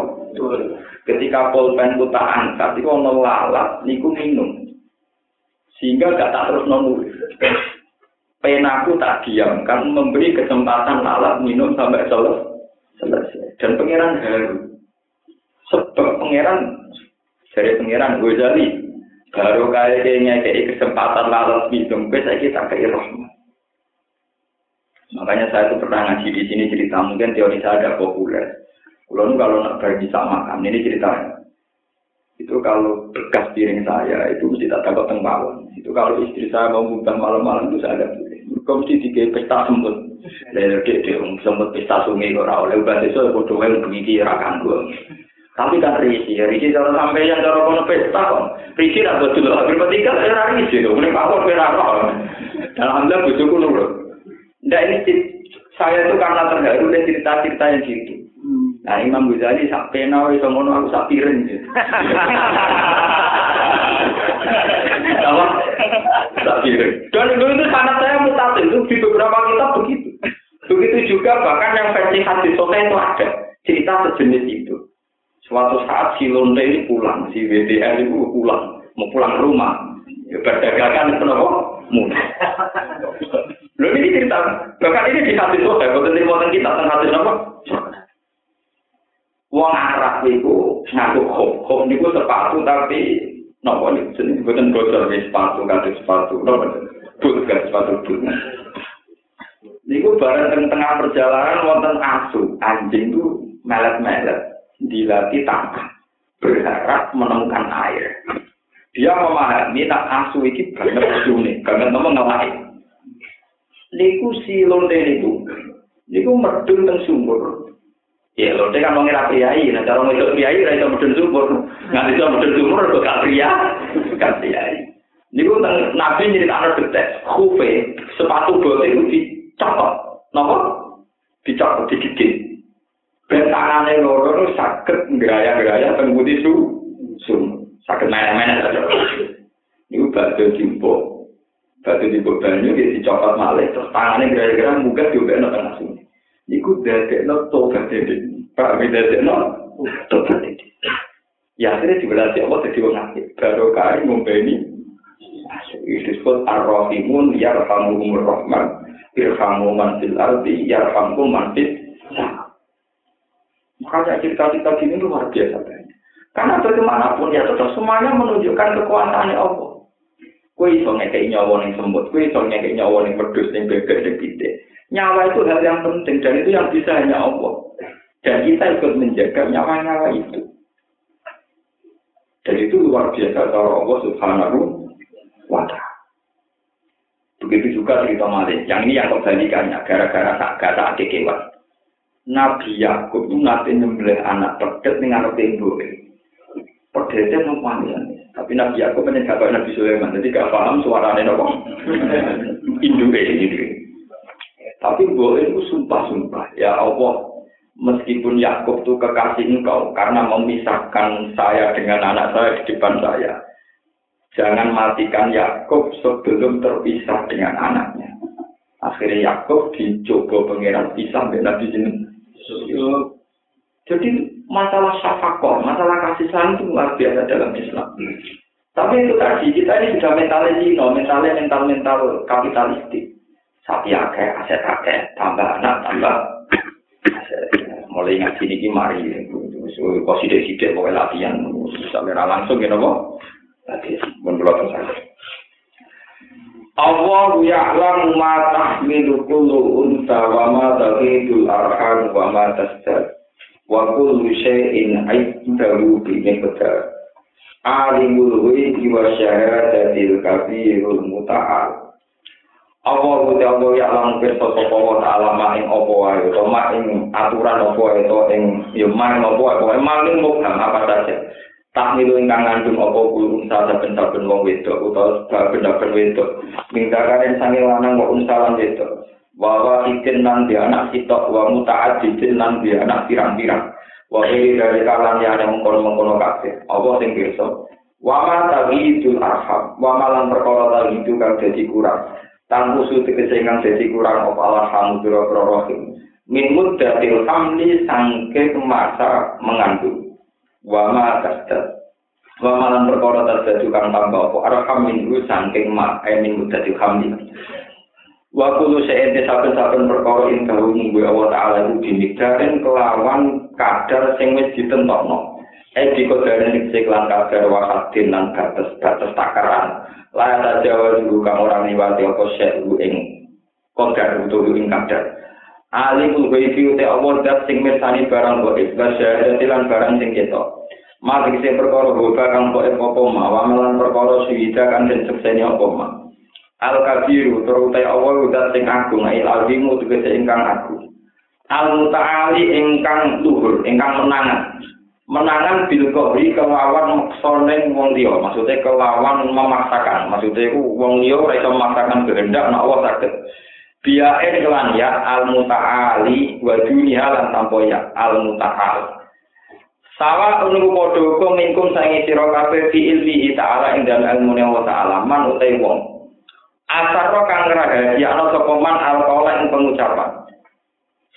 Speaker 2: Ketika pulpen ku tak angkat, itu ono lalat, niku minum, sehingga gak tak terus nulis. Penaku tak diam, kan memberi kesempatan lalat minum sampai selesai. Dan pangeran haru. Sebab pangeran dari pangeran Ghazali baru kayaknya kayak kesempatan lalat minum, bisa kita rahmat. Makanya saya tuh pernah ngaji di sini cerita mungkin teori saya ada populer. Kalau kalau nak pergi sama makan, ini ceritanya. Itu kalau bekas piring saya itu mesti tak takut tengbawan. Itu kalau istri saya mau muntah malam-malam itu saya ada. Kau mesti tiga pesta semut. Lalu dia dia semut pesta sungai kok oleh ubah itu bodoh yang begini rakan gue. Tapi kan risi, risi kalau sampai yang cara kono pesta kok. Risi lah betul. Akhir ketiga saya risi, mulai mawar berapa. Dan alhamdulillah bujuku nurut. Nggak ini saya itu karena terharu dengan cerita-cerita yang gitu. Nah Imam Ghazali pena iso ngono aku sak piring. Dan itu, itu sangat saya mutatil itu di beberapa kitab begitu. Begitu juga bahkan yang versi hadis sore itu ada cerita sejenis itu. Suatu saat si Lonte ini pulang, si WDR itu pulang, mau pulang ke rumah. Ya, berdagangan kenapa? Mudah. Lho ini cerita, bahkan ini di hadis sohe, bukan di kita tentang hadis apa? Wong Arab itu ngaku khop, khop itu sepatu tapi nopo ini jenis bukan bocor di sepatu, kado sepatu, nopo but kan sepatu but. bareng teng tengah perjalanan wonten asu, anjing itu melet-melet dilatih tangkap berharap menemukan air. Dia memahami tak asu iki banget asune, banget nopo ngelahi. Niku si niku, niku medun teng sumur. Ya lonte kan wong ora priayi, nek cara wedok priayi ora iso medun sumur. Nganti iso medun sumur kok gak pria, gak priayi. Niku teng Nabi nyeritakno detek, khufe, sepatu bote itu dicopot. Napa? Dicopot digigit. Ben tangane loro nu saged ngraya-ngraya teng putih su. Sum. Saged main-main aja. Niku badhe jimpo. Badhe jimpo banyu iki dicopot malih terus tangane ngraya-ngraya munggah diobekno teng asu. Niku dadekno tobat dhewe. Pak mi dadekno tobat dhewe. Ya akhirnya dibelas Allah jadi wong akeh. Baru kali ngombeni itu disebut ar-rahimun yarhamuhumur rahman irhamu man fil ardi yarhamuhum man Makanya cerita-cerita gini luar biasa banyak. Karena bagaimanapun ya tetap semuanya menunjukkan kekuasaan Allah. Kue iso ngekei nyawa yang semut, kue iso ngekei nyawa yang pedus, yang bebek, yang gede. Nyawa itu hal yang penting dan itu yang bisa hanya Allah. Dan kita ikut menjaga nyawa-nyawa itu. Dan itu luar biasa cara Allah subhanahu wa ta'ala. Begitu juga cerita Malik. Yang ini yang kebalikannya, gara-gara tak kata adik kewan. Nabi Yakub itu nanti nyembelih anak pedet dengan anak ibu. Pedetnya numpangnya. Tapi Nabi Yakub ini gak Nabi Sulaiman. Jadi gak paham suaranya apa. Induk ini. Tapi ibu itu sumpah-sumpah. Ya Allah, meskipun Yakub itu kekasih engkau karena memisahkan saya dengan anak saya di depan saya. Jangan matikan Yakub sebelum terpisah dengan anaknya. Akhirnya Yakub dicoba pangeran pisah dengan Nabi jadi masalah syafakoh, masalah kasih sayang itu luar biasa dalam Islam. Tapi itu tadi kita ini sudah mentalnya zino, mentalnya mental-mental kapitalistik. Sapi akeh, aset akeh, tambah anak, tambah Mulai ngaji ini mari, kok sidik-sidik pokoknya latihan, sampai langsung gitu kok. Latihan, menurut saya. Allah ya'lam ma tahmilu kullu unta wa ma taghidul arham wa ma tasdad. Wa kullu syai'in 'indahu bi miqdar alimul ghaibi wa syahadatil kabirul muta'al apa uti apa ya lam pirsa sapa wa ta'ala maing apa wae? To maing aturan apa eta ing ya maing apa wae? Maling mukam apa saja. Tak milu ingkang ngandung apa kulo sadha pendapat wong wedok utawa pendapat wedok. Ningkarane sange lanang wa unsalan wedok. Bahwa ikin nan di anak kita wa muta'addidin nan di anak pirang-pirang. Wa ini dari kalang yang ada mengkono-mengkono kasih apa sing pirsa wa ma tawidul arham. Wa malang perkara tawidu kang dadi kurang. tan musu tegesengan dadi kurang opalah hamdura prorohim min muddatil hamli sangke masa mengandung. Wa ma tasdat wa ma lan perkara terjadi kang tambah apa arham min ru ma ay min muddatil hamli. Wa kudu sa'ente saben-saben perkara ing dawuhing Gusti Allah taala iku dinikaren kelawan kadar sing wis ditentokno. Eh dikodarin sik lan kadar wakadin lan batas batas takaran. La ta jawa dulu kang ora niwati apa syekh ing kodar utawa ing kadar alimul ghaibi uti Allah dat sing mirsani barang kok ibas syahadati lan barang sing ketok. Malik sing perkara boga kang kok apa ma wa melan perkara suwida kang den sekseni apa ma. Al kabiru terutai Allah dat sing agung il azimu tegese ingkang agung. Al mutaali ingkang luhur ingkang menangan menangan bil kohri kelawan maksone wong liya. Maksudnya kelawan memaksakan. Maksudnya ku wong liya ora iso memaksakan kehendak nek Allah saged. Biae kelan ya al mutaali wa dunia lan tanpa ya al mutaal sawa unu padha uga mingkum sange sira kabeh fi ilmi ta'ala ing dalem ilmu Allah ta'ala man utai wong. Asaro kang rahasia ana sapa man alqaula ing pengucapan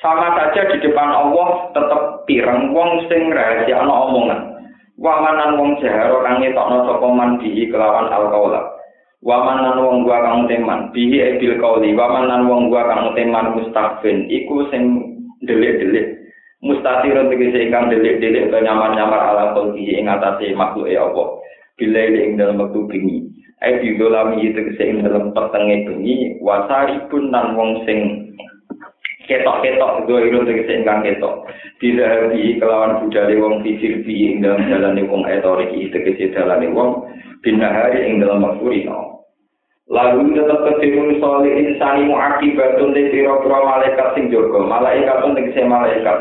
Speaker 2: sama saja di depan Allah tetep pireng wong sing rahasia ana omongan. Wamanan wong jaharo kang ngetokno sapa man bihi kelawan alqaula Wamanan wong gua kang teman bihi ebil kauli wamanan wong gua kang teman mustafin iku sing delik-delik. Mustatirun tegese ingkang delik-delik atau nyamar-nyamar ala kolki ing atase makhluk ya Allah bila ing dalam waktu bengi. Ai bidolami tegese ing dalam petenge bengi. Wasari pun nan wong sing ketok-ketok doirun tegese ingkang ketok. Didahabi kelawan budale wong fisir bi ing dalam dalane wong etorik iki tegese dalane wong binahari ing dalam makfurino lalu tetap ketiru soal insani muakibatun di pira-pira malaikat sing jaga. Malaikat pun tegese malaikat.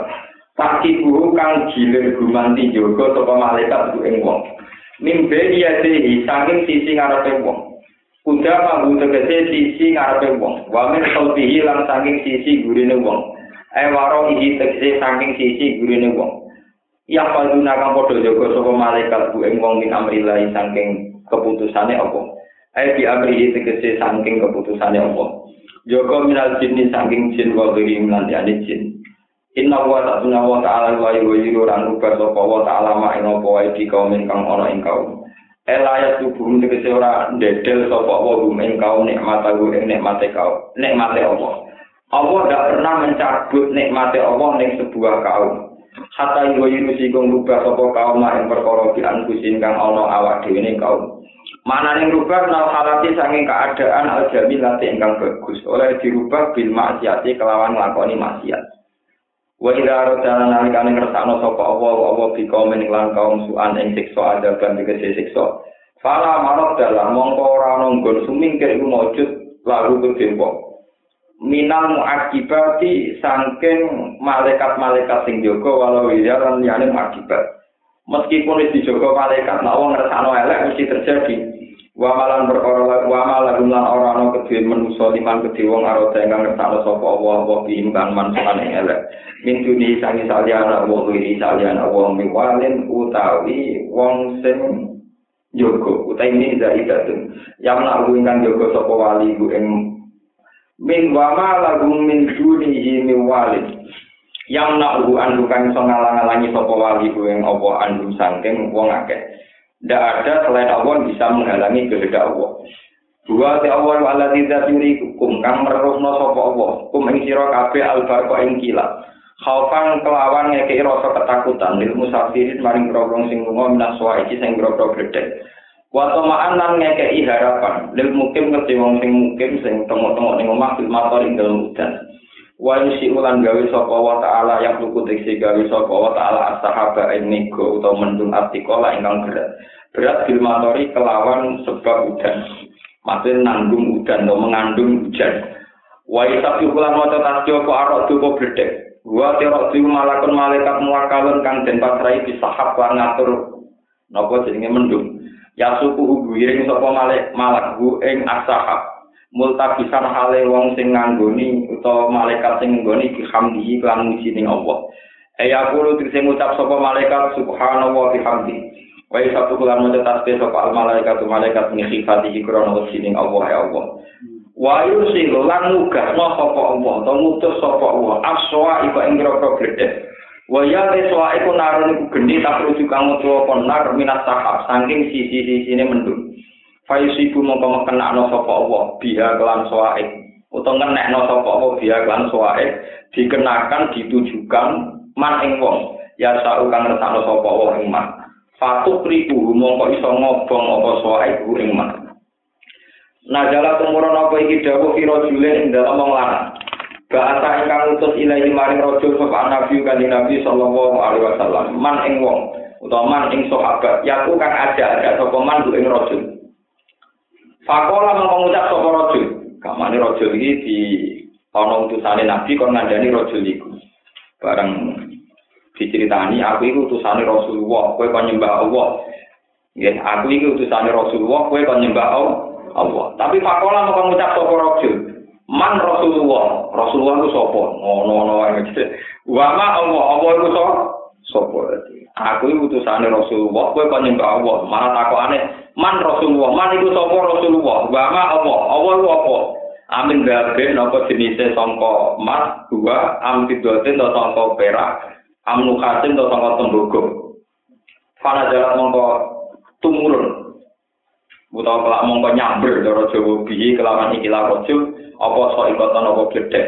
Speaker 2: Tak kibu kang gilir gumanti jaga sapa malaikat ku ing wong. Mimbe dia saking sisi ngarepe wong Kuda mambu tegese sisi ngarepe wong. Wa min qalbihi lan saking sisi gurine wong. Ae waro iki tegese saking sisi gurine wong. Ya paduna kang padha jaga sapa malaikat bu ing wong min amrillah saking keputusane apa. Ae di amri tegese saking keputusane apa. Joko minal jinni saking jin wa ghairi lan jin. Inna wa ta'ala wa ta'ala wa yuwiru ran rubah sapa wa ta'ala ma ing apa wae di kaum ingkang ana ing kaum. Elayat tubuh tegese ora ndedel sapa wa ing kaum nikmat aku ing kau. Nikmate Allah. Allah tidak pernah mencabut nikmate Allah ning sebuah kaum. Hatta yusi kang rubah sapa kaum ing perkara di anfusin kang ana awak dhewe ning kaum. Mana yang rubah nal halati keadaan al jamilati ingkang bagus oleh dirubah bil maksiati kelawan nglakoni maksiat. Wa ila rodana nalikane ngersakno sapa Allah bi kaum ing lan kaum suan ing siksa adaban dikese siksa. Fala marot dalam mongko ora ana nggon sumingkir iku mujud lalu kedempo. Minal muakibati saking malaikat-malaikat sing jaga walau ya lan liyane akibat. Meskipun wis dijaga malaikat, wong ngersakno elek mesti terjadi. Wa malan perkara wa malan lan ora ana kedhe manusa liman kedhe wong arata ingkang ngertakno sapa apa apa bimbang manfaat ing elek. Min duni sangi saliyana wong wiri saliyana wong miwalin utawi wong sing yoga utawi ini zaidatun. Yang nak ingkang yoga sapa wali ku ing min wa malan min duni miwalin yang nak andu kang iso ngalang-alangi sapa wali ku ing apa andu saking wong akeh Tidak ada selain Allah bisa menghalangi kehendak Allah. Dua te Allah wala tidak yuri hukum kang merusno sapa Allah. Kum ing sira kabeh albarqa ing. Khaufan kelawan ngekei rasa ketakutan lil musafirin maring grogong sing lunga minas iki sing grogro gede. Wa tama'an lan ngekei harapan lil mukim ngerti wong sing mukim sing tengok-tengok ning omah fil motor ing udan. Wa yusi ulan gawe sapa wa ta'ala yang luku tekse gawe sapa wa ta'ala as-sahaba ing nego utawa mendung artikola ingkang berat. berat filmatori kelawan sebab hujan. Maksudnya nanggung hujan atau mengandung hujan. Wa isabi ulan maca tasyo ko arok duko bledek. Wa terok diu malakun malaikat muwakalun kang den pasrai disahab lan ngatur napa jenenge mendung. Ya suku ugiring sapa malek malak ing asahab. Multabisan hale wong sing nganggoni utawa malaikat sing nggoni bihamdihi lan muji ning Allah. Eya kulo tegese ngucap sapa malaikat subhanallah wa bihamdihi. Wa satu bulan maca tasbih sapa al malaikat malaikat min khifatihi krana sining Allah ya Allah. Wa yusilu lan nugasno sapa Allah to mutus sapa Allah aswa iku ing groko gede. Wa ya leswa iku narun iku geni tak ruju kang utawa ponar minas sahab saking sisi-sisine mendung. Fa yusibu mongko kenakno sapa Allah biha kelan soaik utawa ngenekno sapa Allah biha kelan soaik dikenakan ditujukan man ing wong ya sak kang ngertakno sapa Allah ing man. Fatuk ribu mongko iso ngobong apa soai ibu ing man. Najala tumurun apa iki dawuh kira julen ing dalam wong. Bahasa ingkang utus ilahi maring rajul sapa nabi kanjeng nabi sallallahu alaihi wasallam. Man ing wong utawa man ing sahabat yaku kang ada ada sapa man ing rajul. Fakola mongko ngucap sapa rajul. Kamane rajul iki di ana utusane nabi kon ngandani rajul iku. Bareng diceritani aku itu utusane Rasulullah, kowe kon nyembah Allah. Nggih, aku iki utusane Rasulullah, kowe kon nyembah Allah. Tapi fakola mau ngucap sapa rajul. Man Rasulullah, Rasulullah itu sapa? Ngono-ngono wae. Wa ma Allah, Allah itu sapa? Sapa? Aku iki utusane Rasulullah, kowe kon nyembah Allah. Malah takokane, man Rasulullah, man itu sapa Rasulullah? Wa ma Allah, Allah itu apa? Amin babe napa jenise sangka emas dua am fidoten atau sangka perak amnu kasim atau sangka tembogo. Fana jalan mongko tumurun. Utawa kelak mongko nyamber cara Jawa bihi kelawan ikilah rajul apa so ikotan apa gede.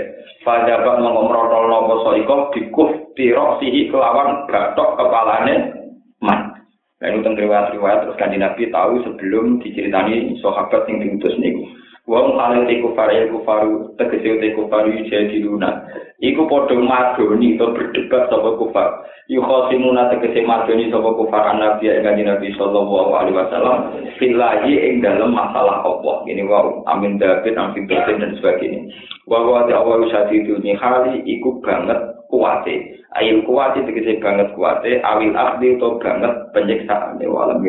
Speaker 2: Fajabat mongko merotol apa so ikot dikuf tirok sihi kelawan gatok kepalane man. Nah itu riwayat-riwayat terus kanji Nabi tahu sebelum diceritani sahabat yang diutus niku. Wong alil te kufar ya kufaru tegese te kufaru jadi luna. Iku padha madoni atau berdebat sapa kufar. Yukhasimuna tegese madoni sapa kufar nabi ing kanjeng Nabi sallallahu alaihi wasallam fillahi ing dalam masalah apa? Ini wa amin david amin david dan sebagainya. Wa wa awal sati dunia hali iku banget kuate ayo kuate tegese banget kuate awil akhdi atau banget penyiksaan. Ya walam